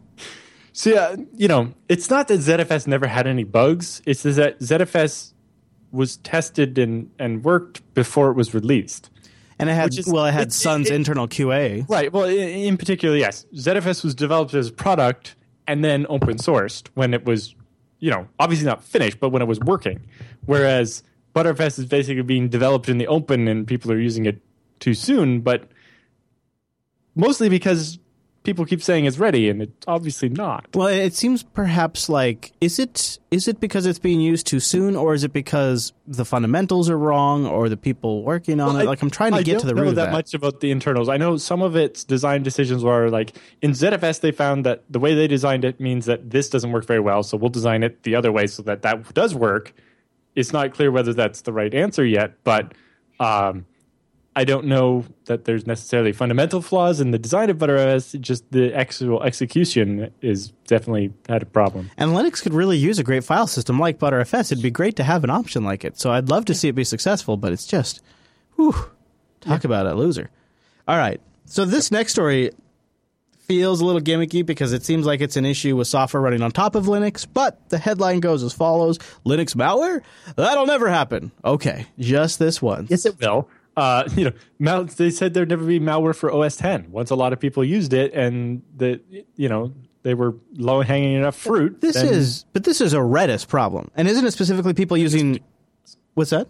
So yeah, uh, you know, it's not that ZFS never had any bugs. It's that ZFS was tested and, and worked before it was released.
And it had
is-
well, it had
it-
Sun's
it-
internal QA.
Right. Well, in, in particular, yes. ZFS was developed as a product and then open sourced when it was, you know, obviously not finished, but when it was working. Whereas ButterFS is basically being developed in the open and people are using it too soon, but mostly because people keep saying it's ready, and it's obviously not.
Well, it seems perhaps like is it is it because it's being used too soon, or is it because the fundamentals are wrong, or the people working on
Well,
it?
I-
Like I'm trying to
I
get to the root of
that
that.
much about the internals. I know some of its design decisions were like in ZFS they found that the way they designed it means that this doesn't work very well, so we'll design it the other way so that that does work. It's not clear whether that's the right answer yet, but um, I don't know that there's necessarily fundamental flaws in the design of ButterFS. Just the actual execution is definitely had a problem.
And Linux could really use a great file system like ButterFS. It'd be great to have an option like it. So I'd love to see it be successful, but it's just, whew, talk about a loser. All right. So this next story feels a little gimmicky because it seems like it's an issue with software running on top of Linux, but the headline goes as follows Linux malware? That'll never happen. Okay, just this once.
Yes, it will. Uh, you know, mal- they said there'd never be malware for OS 10. Once a lot of people used it, and that you know they were low hanging enough fruit.
This is, but this is a Redis problem. And isn't it specifically people using, what's that?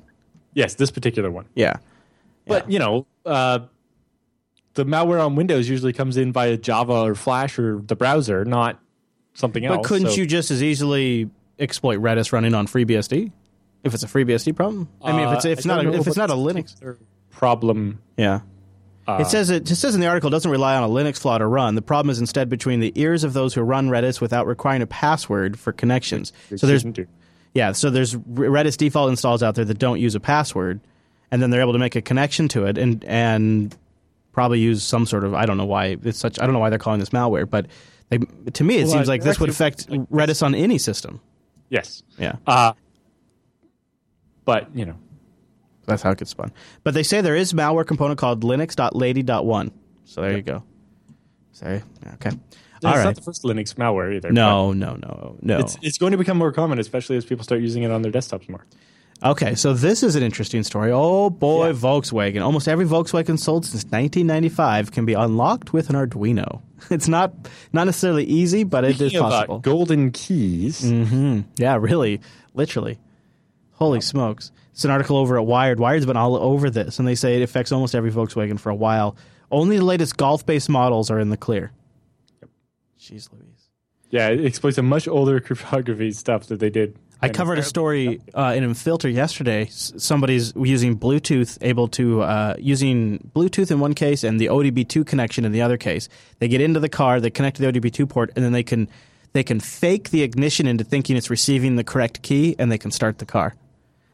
yes, this particular one.
Yeah.
But you know, uh, the malware on Windows usually comes in via Java or Flash or the browser, not something else.
But couldn't
So,
you just as easily exploit Redis running on FreeBSD if it's a FreeBSD problem? I mean, if it's
uh,
if it's not a, if it's not a Linux,
particular problem?
yeah. it says it just says in the article it doesn't rely on a Linux flaw to run. The problem is instead between the ears of those who run Redis without requiring a password for connections. So there's
do.
yeah, so there's Redis default installs out there that don't use a password, and then they're able to make a connection to it and and probably use some sort of I don't know why it's such I don't know why they're calling this malware, but they, to me it
Well,
seems
uh,
like this would affect
like-
Redis on any system.
Yes,
Yeah.
uh, but you know,
That's how it gets spun. But they say there is malware component called linux.lady.1. So there you go. Sorry. Okay.
it's
All
not
right.
the first Linux malware either.
No, no, no, no.
it's it's going to become more common, especially as people start using it on their desktops more.
Okay, so this is an interesting story. Oh boy,
Yeah.
Volkswagen. Almost every Volkswagen sold since 1995 can be unlocked with an Arduino. It's not not necessarily easy, but it is
Speaking of, uh,
possible.
golden keys.
Yeah, really, literally. Holy smokes. It's an article over at Wired. Wired's been all over this, and they say it affects almost every Volkswagen for a while. Only the latest golf based models are in the clear. Jeez Louise.
Yeah, it exploits a much older cryptography stuff that they did.
I covered a story uh, in Filter yesterday. S- Somebody's using Bluetooth, able to uh, using Bluetooth in one case and the ODB2 connection in the other case. They get into the car, they connect to the ODB2 port, and then they can they can fake the ignition into thinking it's receiving the correct key, and they can start the car.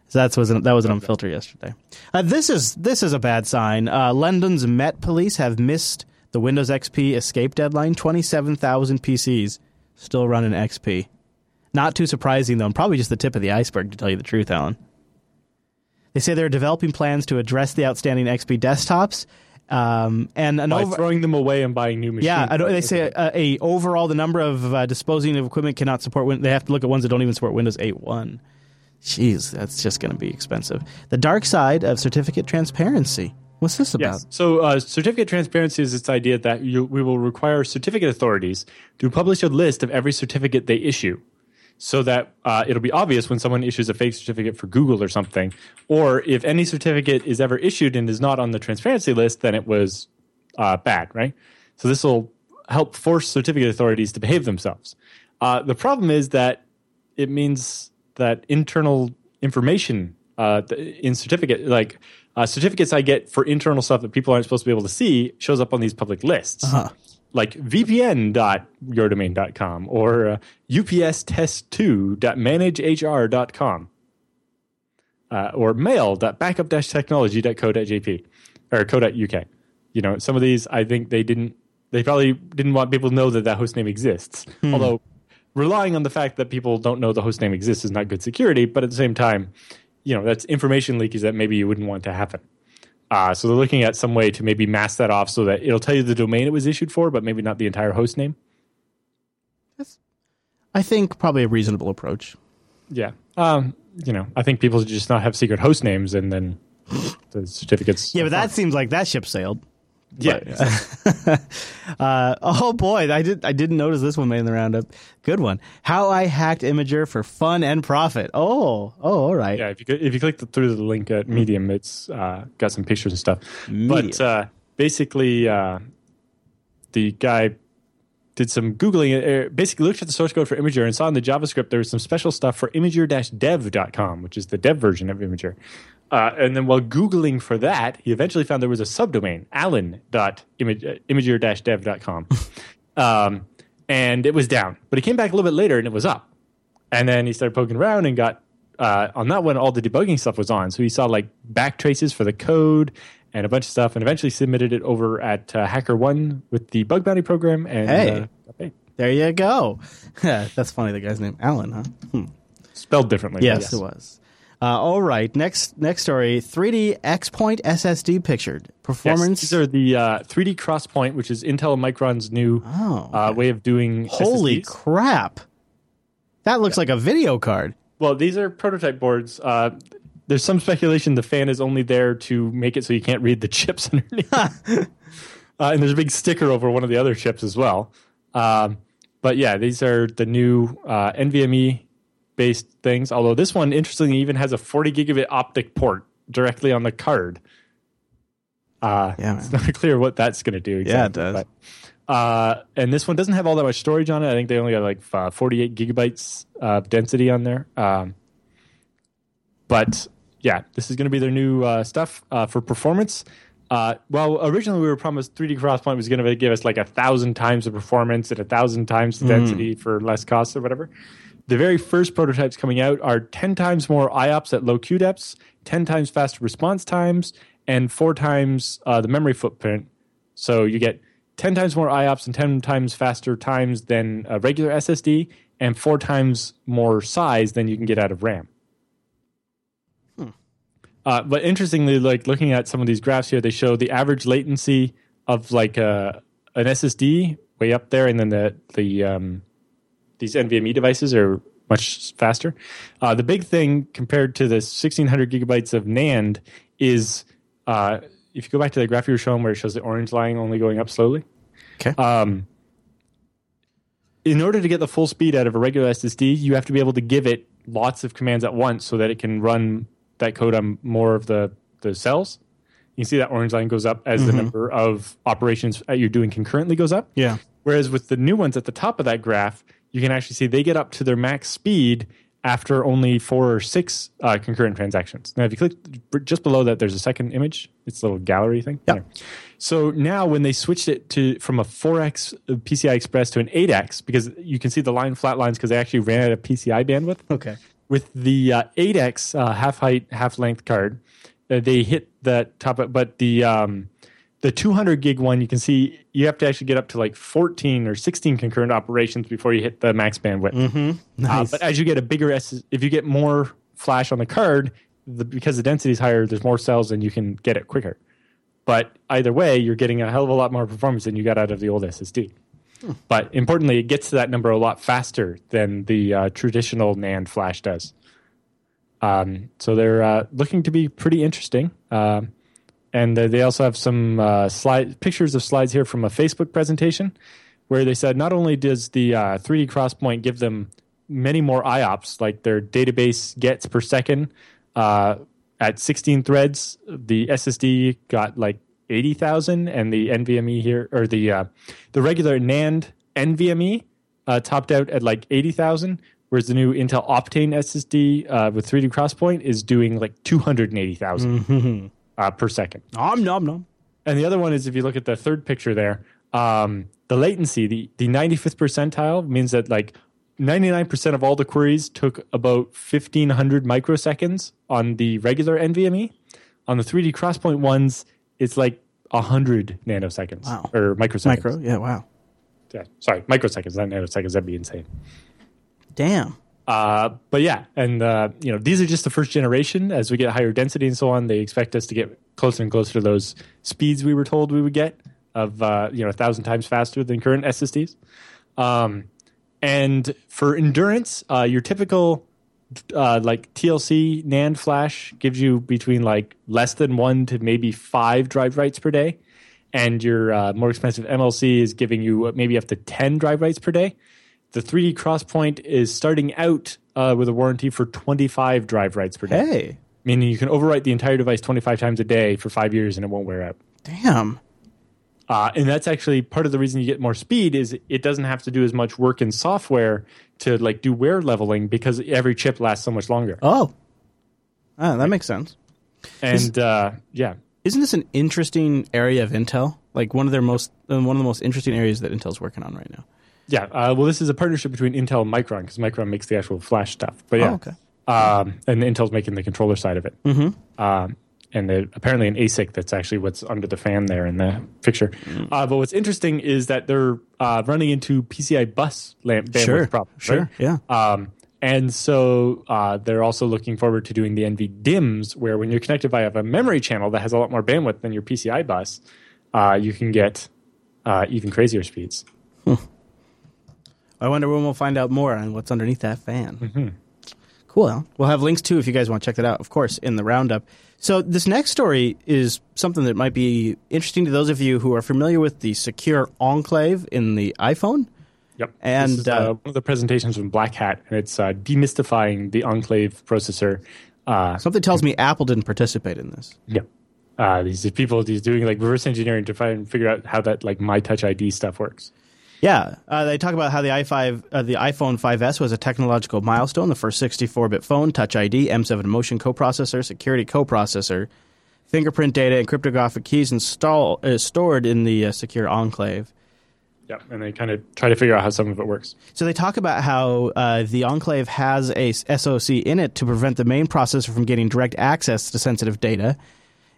So that's was that was an unfiltered yesterday. Uh, this is this is a bad sign. Uh, London's Met Police have missed the Windows XP escape deadline. Twenty seven thousand PCs still running XP. Not too surprising, though, and probably just the tip of the iceberg, to tell you the truth, Allan. They say they're developing plans to address the outstanding XP desktops. Um, and an
by
over,
throwing them away and buying new machines.
yeah, I don't, they say a, a overall the number of uh, disposing of equipment cannot support. Win- they have to look at ones that don't even support Windows 8.1. Jeez, that's just going to be expensive. The dark side of certificate transparency. What's this about?
Yes. So, uh, certificate transparency is its idea that you, we will require certificate authorities to publish a list of every certificate they issue, so that uh, it'll be obvious when someone issues a fake certificate for Google or something, or if any certificate is ever issued and is not on the transparency list, then it was uh, bad, right? So this will help force certificate authorities to behave themselves. Uh, the problem is that it means that internal information uh, in certificate, like uh, certificates I get for internal stuff that people aren't supposed to be able to see, shows up on these public lists. Like vpn.yourdomain.com or uh, upstest2.managehr.com uh, or mail.backup-technology.co.jp or co.uk. You know, some of these I think they didn't they probably didn't want people to know that that host name exists. Although relying on the fact that people don't know the host name exists is not good security, but at the same time, you know, that's information leakage that maybe you wouldn't want to happen. Uh, so they're looking at some way to maybe mask that off so that it'll tell you the domain it was issued for, but maybe not the entire host name.
I think probably a reasonable approach.
Yeah. Um, you know, I think people should just not have secret host names and then the certificates.
Yeah, but that seems like that ship sailed.
Yeah.
Uh, oh boy, I did I didn't notice this one made in the roundup. Good one. How I hacked Imgur for fun and profit. Oh, oh, all right.
yeah. If you if you click the, through the link at Medium, it's uh, got some pictures and stuff.
Medium.
But uh, basically, uh, the guy did some googling. Uh, basically, looked at the source code for Imgur and saw in the JavaScript there was some special stuff for Imgur-dev.com, which is the dev version of Imgur. Uh, and then while googling for that, he eventually found there was a subdomain, allen.imgur-dev.com, um, and it was down. But he came back a little bit later and it was up. And then he started poking around and got uh, on that one all the debugging stuff was on. So he saw like back traces for the code and a bunch of stuff, and eventually submitted it over at uh, HackerOne with the bug bounty program. And
Hey.
uh,
There you go. That's funny. The guy's name Alan, huh? Hmm.
spelled differently. but
Yes, it was. Uh, all right. Next, next story. 3D XPoint SSD pictured
Yes,
performance.
these are the uh, 3D XPoint, which is Intel and Micron's new
Oh,
uh, way of doing
Holy
SSDs.
crap! That looks like a video card.
Well, these are prototype boards. Uh, there's some speculation the fan is only there to make it so you can't read the chips underneath. uh, and there's a big sticker over one of the other chips as well. Um, but yeah, these are the new uh, NVMe based things. Although this one, interestingly, even has a 40 gigabit optic port directly on the card. Uh,
Yeah,
it's not clear what that's going to do. Exactly,
Yeah, it does.
But, uh, and this one doesn't have all that much storage on it. I think they only got like uh, 48 gigabytes of density on there. Um, but yeah, this is going to be their new uh, stuff uh, for performance. Uh, well, originally we were promised 3D XPoint was going to give us like a thousand times the performance and a thousand times the density for less cost or whatever. The very first prototypes coming out are 10 times more IOPS at low queue depths, 10 times faster response times, and four times uh, the memory footprint. So you get 10 times more IOPS and 10 times faster times than a regular SSD, and four times more size than you can get out of RAM. Uh, but interestingly, like looking at some of these graphs here, they show the average latency of like a, an SSD way up there, and then the the um, these NVMe devices are much faster. Uh, the big thing compared to the 1600 gigabytes of NAND is uh, if you go back to the graph you were showing where it shows the orange line only going up slowly.
Okay.
Um, in order to get the full speed out of a regular SSD, you have to be able to give it lots of commands at once so that it can run that code on more of the, the cells. You can see that orange line goes up as the number of operations that you're doing concurrently goes up.
Yeah.
Whereas with the new ones at the top of that graph, you can actually see they get up to their max speed after only four or six uh, concurrent transactions. Now, if you click just below that, there's a second image. It's a little gallery thing.
Yep.
Yeah. So now, when they switched it to from a 4x PCI Express to an 8x, because you can see the line flat lines because they actually ran out of PCI bandwidth
Okay.
With the uh, 8x uh, half height half length card uh, they hit that top of, but the um, the 200 gig one you can see you have to actually get up to like 14 or 16 concurrent operations before you hit the max bandwidth
Mm-hmm.
uh,
Nice.
but as you get a bigger S, if you get more flash on the card the, because the density is higher there's more cells and you can get it quicker but either way you're getting a hell of a lot more performance than you got out of the old ssd but importantly, it gets to that number a lot faster than the uh, traditional NAND flash does. Um, so they're uh, looking to be pretty interesting. Um and uh, they also have some uh, slide pictures of slides here from a Facebook presentation where they said not only does the uh, 3D XPoint give them many more IOPS, like their database gets per second uh, at 16 threads, the SSD got like 80,000, and the NVMe here, or the uh, the regular NAND NVMe uh, topped out at like 80,000, whereas the new Intel Optane SSD uh, with 3D XPoint is doing like 280,000 uh, per second.
Nom nom nom.
And the other one is if you look at the third picture there, um, the latency, the, the 95th percentile means that like 99% of all the queries took about 1500 microseconds on the regular NVMe. On the 3D XPoint ones, it's like 100 nanoseconds
Wow.
or microseconds.
Micro. Yeah. Wow.
Yeah, sorry, microseconds, not nanoseconds. That'd be insane.
Damn.
Uh, but yeah, and uh, you know these are just the first generation. As we get higher density and so on, they expect us to get closer and closer to those speeds we were told we would get of uh, you know a thousand times faster than current SSDs. Um, and for endurance, uh, your typical uh, like TLC NAND flash gives you between like less than one to maybe five drive writes per day, and your uh, more expensive MLC is giving you maybe up to ten drive writes per day. The 3D XPoint is starting out uh, with a warranty for 25 drive writes per day,
Hey.
meaning you can overwrite the entire device 25 times a day for five years and it won't wear out.
Damn.
Uh, and that's actually part of the reason you get more speed is it doesn't have to do as much work in software to like do wear leveling because every chip lasts so much longer.
Oh, ah, that makes sense.
And uh, yeah,
Isn't this an interesting area of Intel? Like one of their most uh, one of the most interesting areas that Intel's working on right now.
yeah. Uh, well, this is a partnership between Intel and Micron because Micron makes the actual flash stuff. But yeah,
Oh, okay.
um, and Intel's making the controller side of it. Mm-hmm. Um, and apparently an ASIC that's actually what's under the fan there in the picture.
Mm.
Uh, but what's interesting is that they're uh, running into PCI bus lamp bandwidth
Sure,
problems.
sure,
right?
yeah.
Um, and so uh, they're also looking forward to doing the NV DIMMs, where when you're connected via a memory channel that has a lot more bandwidth than your PCI bus, uh, you can get uh, even crazier speeds.
I wonder when we'll find out more on what's underneath that fan. Cool. We'll have links too if you guys want to check that out, of course, in the roundup. So this next story is something that might be interesting to those of you who are familiar with the secure enclave in the iPhone.
Yep.
And,
this is, uh,
uh,
one of the presentations from Black Hat, and it's uh, demystifying the Enclave processor. Uh,
Something tells me Apple didn't participate in this.
yeah. Uh, these are people these doing like reverse engineering to try and figure out how that like my touch ID stuff works.
Yeah, uh, they talk about how the i5, uh, the iPhone 5s was a technological milestone, the first 64-bit phone, Touch ID, M7 motion coprocessor, security coprocessor, fingerprint data, and cryptographic keys install, uh, stored in the uh, secure enclave.
Yeah, and they kind of try to figure out how some of it works.
So they talk about how uh, the enclave has a SoC in it to prevent the main processor from getting direct access to sensitive data.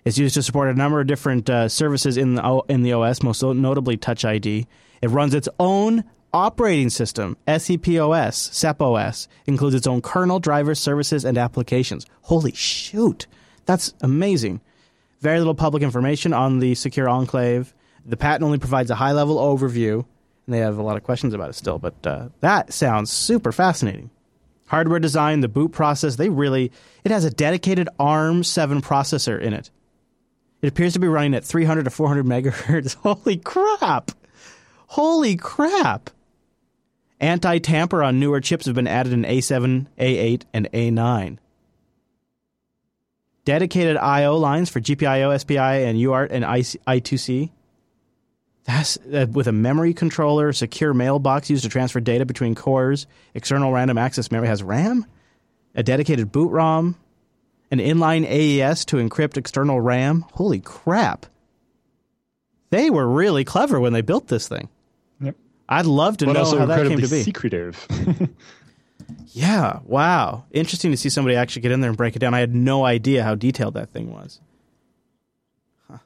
It's used to support a number of different uh, services in the, O- in the OS, most notably Touch ID. It runs its own operating system, SEPOS, SEPOS, includes its own kernel, drivers, services, and applications. Holy shoot! That's amazing. Very little public information on the secure enclave. The patent only provides a high level overview, and they have a lot of questions about it still, but uh, that sounds super fascinating. Hardware design, the boot process, they really, it has a dedicated ARM 7 processor in it. It appears to be running at 300 to 400 megahertz. Holy crap! Holy crap! Anti tamper on newer chips have been added in A7, A8, and A9 dedicated I/O lines for GPIO, SPI, and UART and I- I2C. That's uh, with a memory controller, secure mailbox used to transfer data between cores. External random access memory has RAM, a dedicated boot ROM, an inline AES to encrypt external RAM. Holy crap! They were really clever when they built this thing. I'd love to
But
know
also
how that came to be.
secretive.
Yeah, wow. Interesting to see somebody actually get in there and break it down. I had no idea how detailed that thing was. Huh.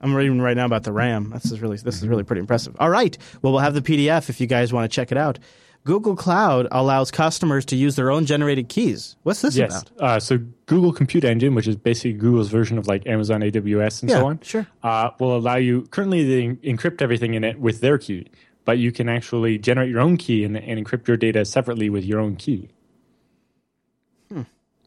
I'm reading right now about the RAM. This is really this is really pretty impressive. All right. Well, we'll have the PDF if you guys want to check it out. Google Cloud allows customers to use their own generated keys. What's this
yes.
about?
Uh, so Google Compute Engine, which is basically Google's version of like Amazon AWS and
Yeah,
so on,
sure.
uh, will allow you. Currently, they encrypt everything in it with their key, but you can actually generate your own key and, and encrypt your data separately with your own key.
Hmm.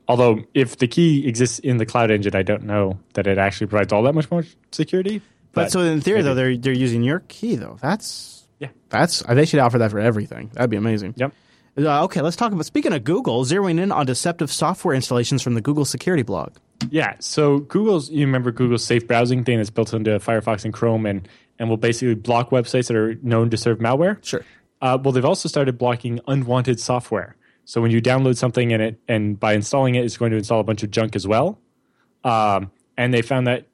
Although, if the key exists in the Cloud Engine, I don't know that it actually provides all that much more security.
But, so in theory,
maybe.
though, they're they're using your key though. That's
Yeah.
That's they should offer that for everything. That'd be amazing.
Yep.
Uh, okay, let's talk about speaking of Google zeroing in on deceptive software installations from the Google security blog.
Yeah. So Google's, you remember Google's safe browsing thing that's built into Firefox and Chrome and, and will basically block websites that are known to serve malware?
Sure.
Uh, well, they've also started blocking unwanted software. So when you download something and it, and by installing it, it's going to install a bunch of junk as well. Um, and they found that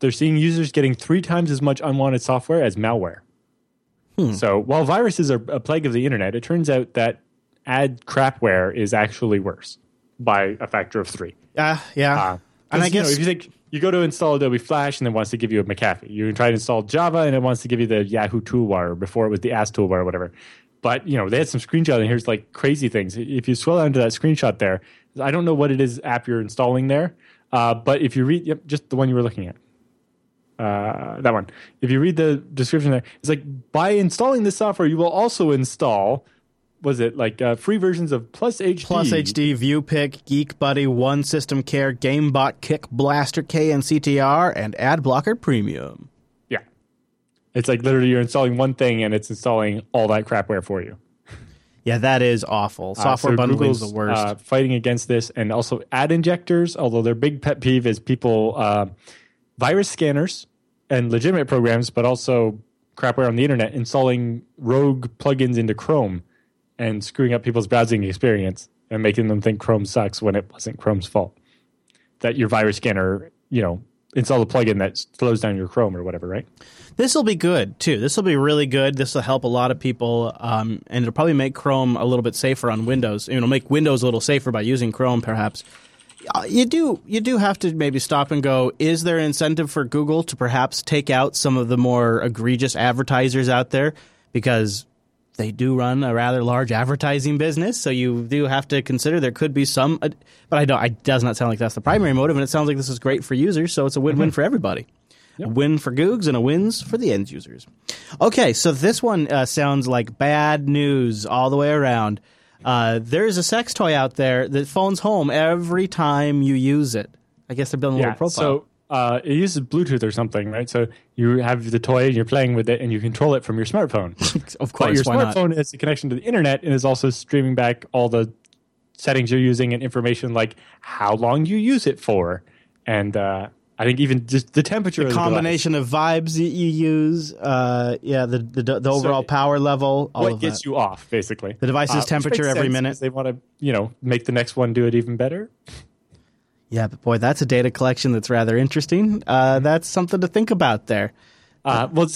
they're seeing users getting three times as much unwanted software as malware. So while viruses are a plague of the internet, it turns out that ad crapware is actually worse by a factor of three.
Uh, yeah.
Uh,
and I
'cause, you know,
guess
if you think you go to install Adobe Flash and it wants to give you a McAfee, you try to install Java and it wants to give you the Yahoo toolbar before it was the Ask toolbar or whatever. But you know they had some screenshots and here's like crazy things. If you scroll down to that screenshot there, I don't know what it is app you're installing there, uh, but if you read yep, just the one you were looking at, uh, that one. If you read the description there, it's like by installing this software, you will also install. Was it like uh, free versions of Plus HD?
Plus HD, ViewPick, Geek Buddy, One System Care, GameBot, Kick Blaster, KNCTR, and AdBlocker Premium.
Yeah. It's like literally you're installing one thing and it's installing all that crapware for you.
Yeah, that is awful.
Uh,
Software
so
bundling is the worst.
Uh, fighting against this and also ad injectors, although their big pet peeve is people, uh, virus scanners and legitimate programs, but also crapware on the internet, installing rogue plugins into Chrome and screwing up people's browsing experience and making them think Chrome sucks when it wasn't Chrome's fault. That your virus scanner, you know, install a plugin that slows down your Chrome or whatever, right?
This will be good too. This will be really good. This will help a lot of people, um, and it'll probably make Chrome a little bit safer on Windows. It'll make Windows a little safer by using Chrome, perhaps. Uh, you do you do have to maybe stop and go. Is there an incentive for Google to perhaps take out some of the more egregious advertisers out there because they do run a rather large advertising business? So you do have to consider there could be some, but I don't. It does not sound like that's the primary motive, and it sounds like this is great for users. So it's a win-win for everybody. A win for Googs and a wins for the end users. Okay, so this one uh, sounds like bad news all the way around. Uh, there's a sex toy out there that phones home every time you use it. I guess they're building a little profile.
So uh, it uses Bluetooth or something, right? So you have the toy and you're playing with it and you control it from your smartphone.
of
but
course,
your
why not?
smartphone has a connection to the internet and is also streaming back all the settings you're using and information like how long you use it for. And uh, I think even just the temperature the device.
Combination of vibes that you use, uh, yeah, the the, the overall power level, all
what
of
gets
that.
you off, basically.
The device's
Uh,
temperature every minute.
They want to, you know, make the next one do it even better.
Yeah, but boy, that's a data collection that's rather interesting. Uh, that's something to think about there.
Uh, well,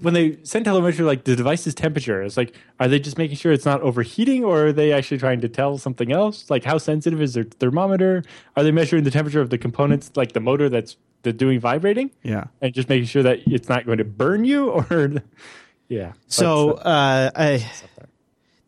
when they send telemetry, like the device's temperature, it's like, are they just making sure it's not overheating, or are they actually trying to tell something else? Like, how sensitive is their thermometer? Are they measuring the temperature of the components, like the motor that's the doing vibrating,
Yeah.
and just making sure that it's not going to burn you? Or, yeah.
So
uh,
uh, I,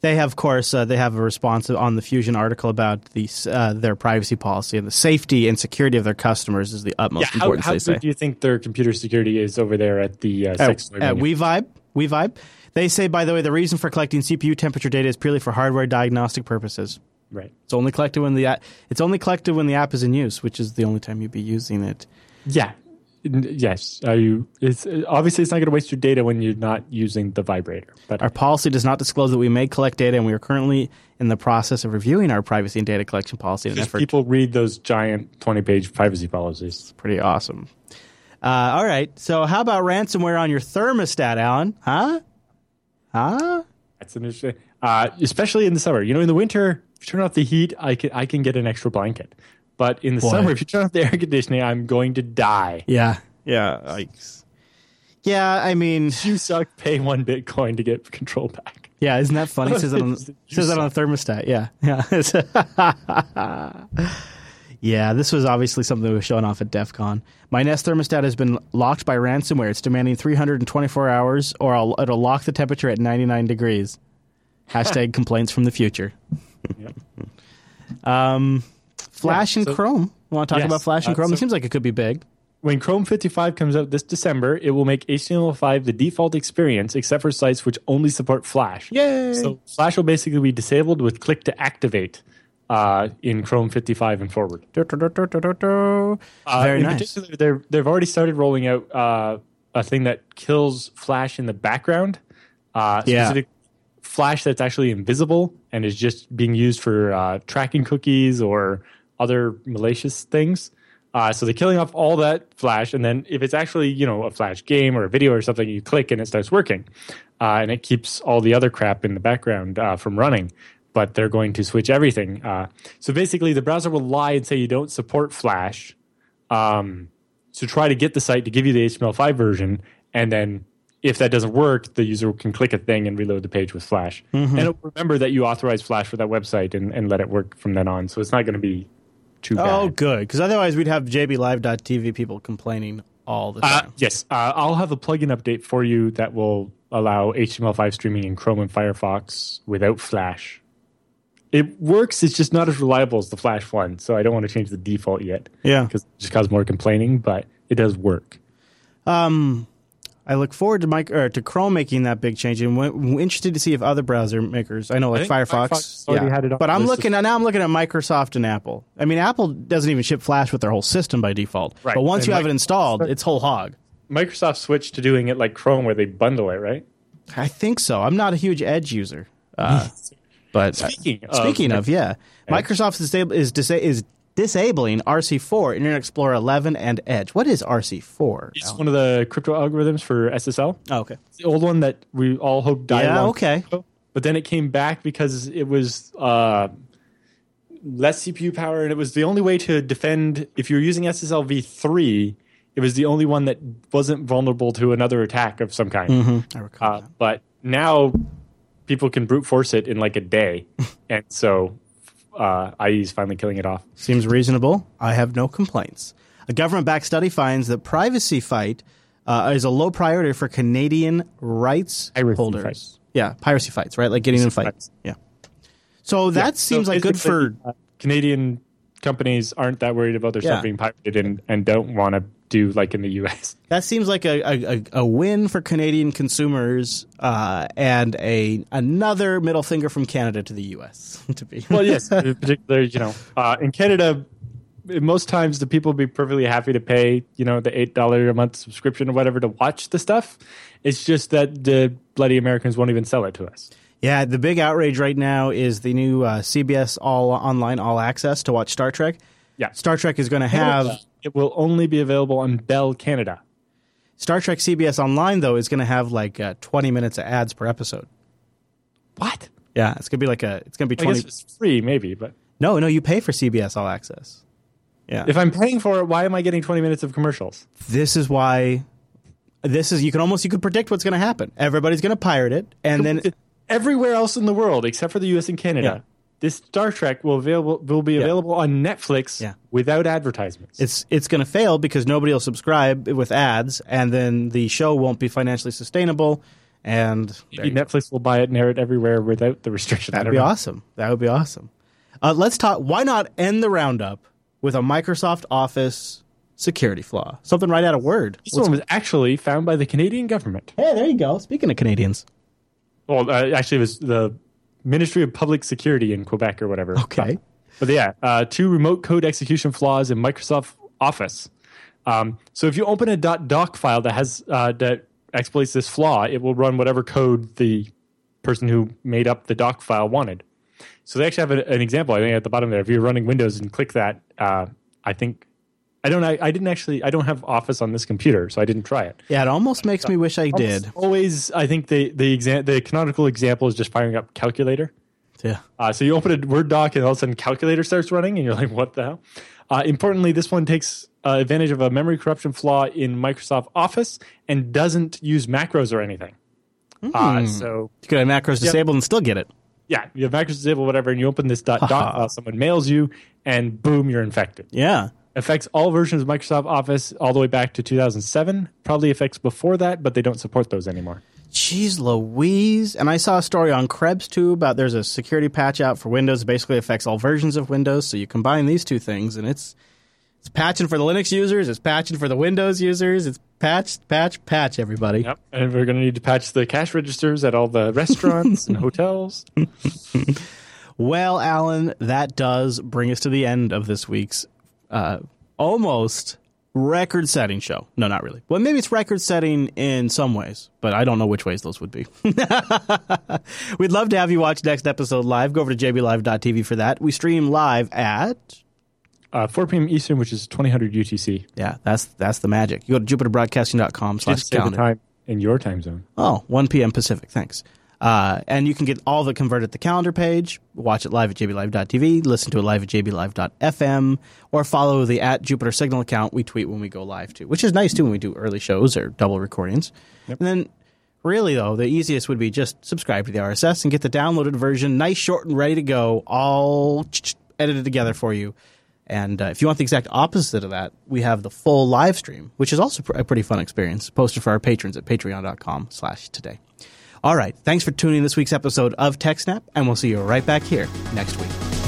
they have, of course, uh, they have a response on the Fusion article about the, uh, their privacy policy and the safety and security of their customers is the
yeah,
utmost
how,
importance.
how
they say
do you think their computer security is over there at the uh,
at, at? WeVibe. WeVibe. They say, by the way, the reason for collecting CPU temperature data is purely for hardware diagnostic purposes.
Right.
It's only collected when the a- it's only collected when the app is in use, which is the only time you'd be using it.
Yeah. Yes. Are you? It's obviously it's not going to waste your data when you're not using the vibrator. But
Our policy does not disclose that we may collect data, and we are currently in the process of reviewing our privacy and data collection policy in effort.
people read those giant twenty-page privacy policies.
It's Pretty awesome. Uh, all right. So, how about ransomware on your thermostat, Allan? Huh? Huh?
That's an interesting, uh, especially in the summer. You know, in the winter, if you turn off the heat, I can I can get an extra blanket. But in the
Boy.
summer, if you turn off the air conditioning, I'm going to die.
Yeah. Yeah. Yikes. Yeah. I mean,
You suck. Pay one Bitcoin to get control back.
yeah. Isn't that funny? It says that on, says that on the thermostat. Yeah. Yeah. yeah. This was obviously something that was shown off at DEF CON. My Nest thermostat has been locked by ransomware. It's demanding 324 hours, or I'll, it'll lock the temperature at 99 degrees. Hashtag complaints from the future.
Yep.
Um, Flash
Yeah,
and
so-
Chrome. Want to talk
Yes,
about Flash and
uh,
Chrome? it seems like it could be big.
When Chrome 55 comes out this December, it will make HTML5 the default experience, except for sites which only support Flash.
Yay!
So Flash will basically be disabled with click to activate uh, in Chrome 55 and forward.
Du- du- du-.
Uh,
Very
in
nice.
particular, they're, they've already started rolling out uh, a thing that kills Flash in the background. Uh,
Yeah.
specific Flash that's actually invisible and is just being used for uh, tracking cookies or other malicious things. Uh, so they're killing off all that Flash, and then if it's actually you know a Flash game or a video or something, you click and it starts working, uh, and it keeps all the other crap in the background uh, from running. But they're going to switch everything. Uh, so basically, the browser will lie and say you don't support Flash, um, to try to get the site to give you the HTML5 version, and then if that doesn't work, the user can click a thing and reload the page with Flash,
Mm-hmm.
and it'll remember that you authorized Flash for that website and, and let it work from then on. So it's not going to be
Oh, good. Because otherwise, we'd have JBLive.tv people complaining all the
Uh,
time.
yes, uh, I'll have a plugin update for you that will allow HTML5 streaming in Chrome and Firefox without Flash. It works. It's just not as reliable as the Flash one, so I don't want to change the default yet.
Yeah.
because it just cause more complaining, but it does work.
Um, I look forward to Mike or to Chrome making that big change, and w- interested to see if other browser makers. I know, like
think
Firefox,
Firefox already had it on
but I'm looking at now. I'm looking at Microsoft and Apple. I mean, Apple doesn't even ship Flash with their whole system by default.
Right.
But once
And
you have it installed, it's whole hog.
Microsoft switched to doing it like Chrome, where they bundle it, right?
I think so. I'm not a huge Edge user, uh, but
Speaking of
speaking of, yeah,
Edge.
Microsoft is, disab- is, disa- is disabling RC4, Internet Explorer 11, and Edge. What is RC4?
It's one of the crypto algorithms for SSL.
Oh, okay.
It's the old one that we all hoped died.
Yeah, okay.
ago, But then it came back because it was uh, less CPU power, and it was the only way to defend. If you're using SSL v3, it was the only one that wasn't vulnerable to another attack of some kind.
I recall
Uh, but now people can brute force it in like a day, and so uh, IE's finally killing it off.
Seems reasonable. I have no complaints. A government backed study finds that privacy fight uh, is a low priority for Canadian rights
Piracy
holders.
fights.
Yeah, piracy fights, right? Like getting in fights. Yeah. So that seems
So
like good for.
uh, Canadian companies aren't that worried about their
Yeah.
stuff being pirated and, and don't want to do like in the US.
That seems like a, a, a- win for Canadian consumers uh, and a another middle finger from Canada to the U.S. to be
Well, yes, in particular, you know, uh, in Canada, most times the people would be perfectly happy to pay, you know, the eight dollar a month subscription or whatever to watch the stuff. It's just that the bloody Americans won't even sell it to us.
Yeah, the big outrage right now is the new uh, CBS All Online All Access to watch Star Trek.
Yeah.
Star Trek is going to have
It will only be available on Bell Canada.
Star Trek CBS Online though is going to have like uh, 20 minutes of ads per episode.
What?
Yeah, it's going to be like a it's going to be
I
20
guess it's free, maybe, but
No, no, you pay for CBS All Access. Yeah.
if I'm paying for it, why am I getting 20 minutes of commercials?
this is why this is you can almost you could predict what's going to happen. Everybody's going to pirate it and then
everywhere else in the world except for the US and Canada,
Yeah.
This Star Trek will available will be available on Netflix
Yeah.
without advertisements.
it's it's going to fail because nobody will subscribe with ads and then the show won't be financially sustainable and there you go.
Netflix will buy it and air it everywhere without the restriction.
That'd be
know.
awesome. That would be awesome. Uh, let's talk. Why not end the roundup with a Microsoft Office security flaw? Something right out of Word.
This one was actually found by the Canadian government.
Hey, there you go. Speaking of Canadians,
Well, uh, actually, it was the Ministry of Public Security in Quebec or whatever.
Okay.
But yeah, uh, two remote code execution flaws in Microsoft Office. Um, so if you open a .doc file that has uh, that exploits this flaw, it will run whatever code the person who made up the doc file wanted. So they actually have a, an example. I think at the bottom there. If you're running Windows and click that, uh, I think I don't. I, I didn't actually. I don't have Office on this computer, so I didn't try it.
yeah, it almost makes me wish I
Almost
did.
Always, I think the the exam the canonical example is just firing up calculator.
Yeah.
Uh, so you open a Word doc and all of a sudden calculator starts running and you're like, what the hell? Uh, importantly, this one takes uh, advantage of a memory corruption flaw in Microsoft Office and doesn't use macros or anything. Uh, so
You could have macros disabled and still get it.
yeah, you have macros disabled, whatever, and you open this dot doc file, someone mails you, and boom, you're infected.
Yeah.
Affects all versions of Microsoft Office all the way back to 2007. Probably affects before that, but they don't support those anymore.
Jeez Louise. And I saw a story on Krebs too about there's a security patch out for Windows. It basically affects all versions of Windows. So you combine these two things and it's it's patching for the Linux users, it's patching for the Windows users, it's patch, patch, patch, everybody.
Yep. And we're going to need to patch the cash registers at all the restaurants and hotels.
Well, Allan, that does bring us to the end of this week's uh, almost record setting show. No, not really. Well, maybe it's record setting in some ways, but I don't know which ways those would be. We'd love to have you watch next episode live. Go over to jblive.tv for that. We stream live at.
Uh, 4 p.m. Eastern, which is 2000 UTC.
Yeah, that's that's the magic. You go to jupiterbroadcasting.com slash calendar.
time in your time zone.
Oh, 1 p.m. Pacific. Thanks. Uh, and you can get all of it converted at the calendar page, watch it live at jblive.tv, listen to it live at jblive.fm, or follow the at Jupiter Signal account we tweet when we go live too, which is nice too when we do early shows or double recordings. And then, really though, the easiest would be just subscribe to the RSS and get the downloaded version, nice, short, and ready to go, all edited together for you. And uh, if you want the exact opposite of that, we have the full live stream, which is also pr- a pretty fun experience, posted for our patrons at patreon.com slash today. All right, thanks for tuning in this week's episode of TechSnap, and we'll see you right back here next week.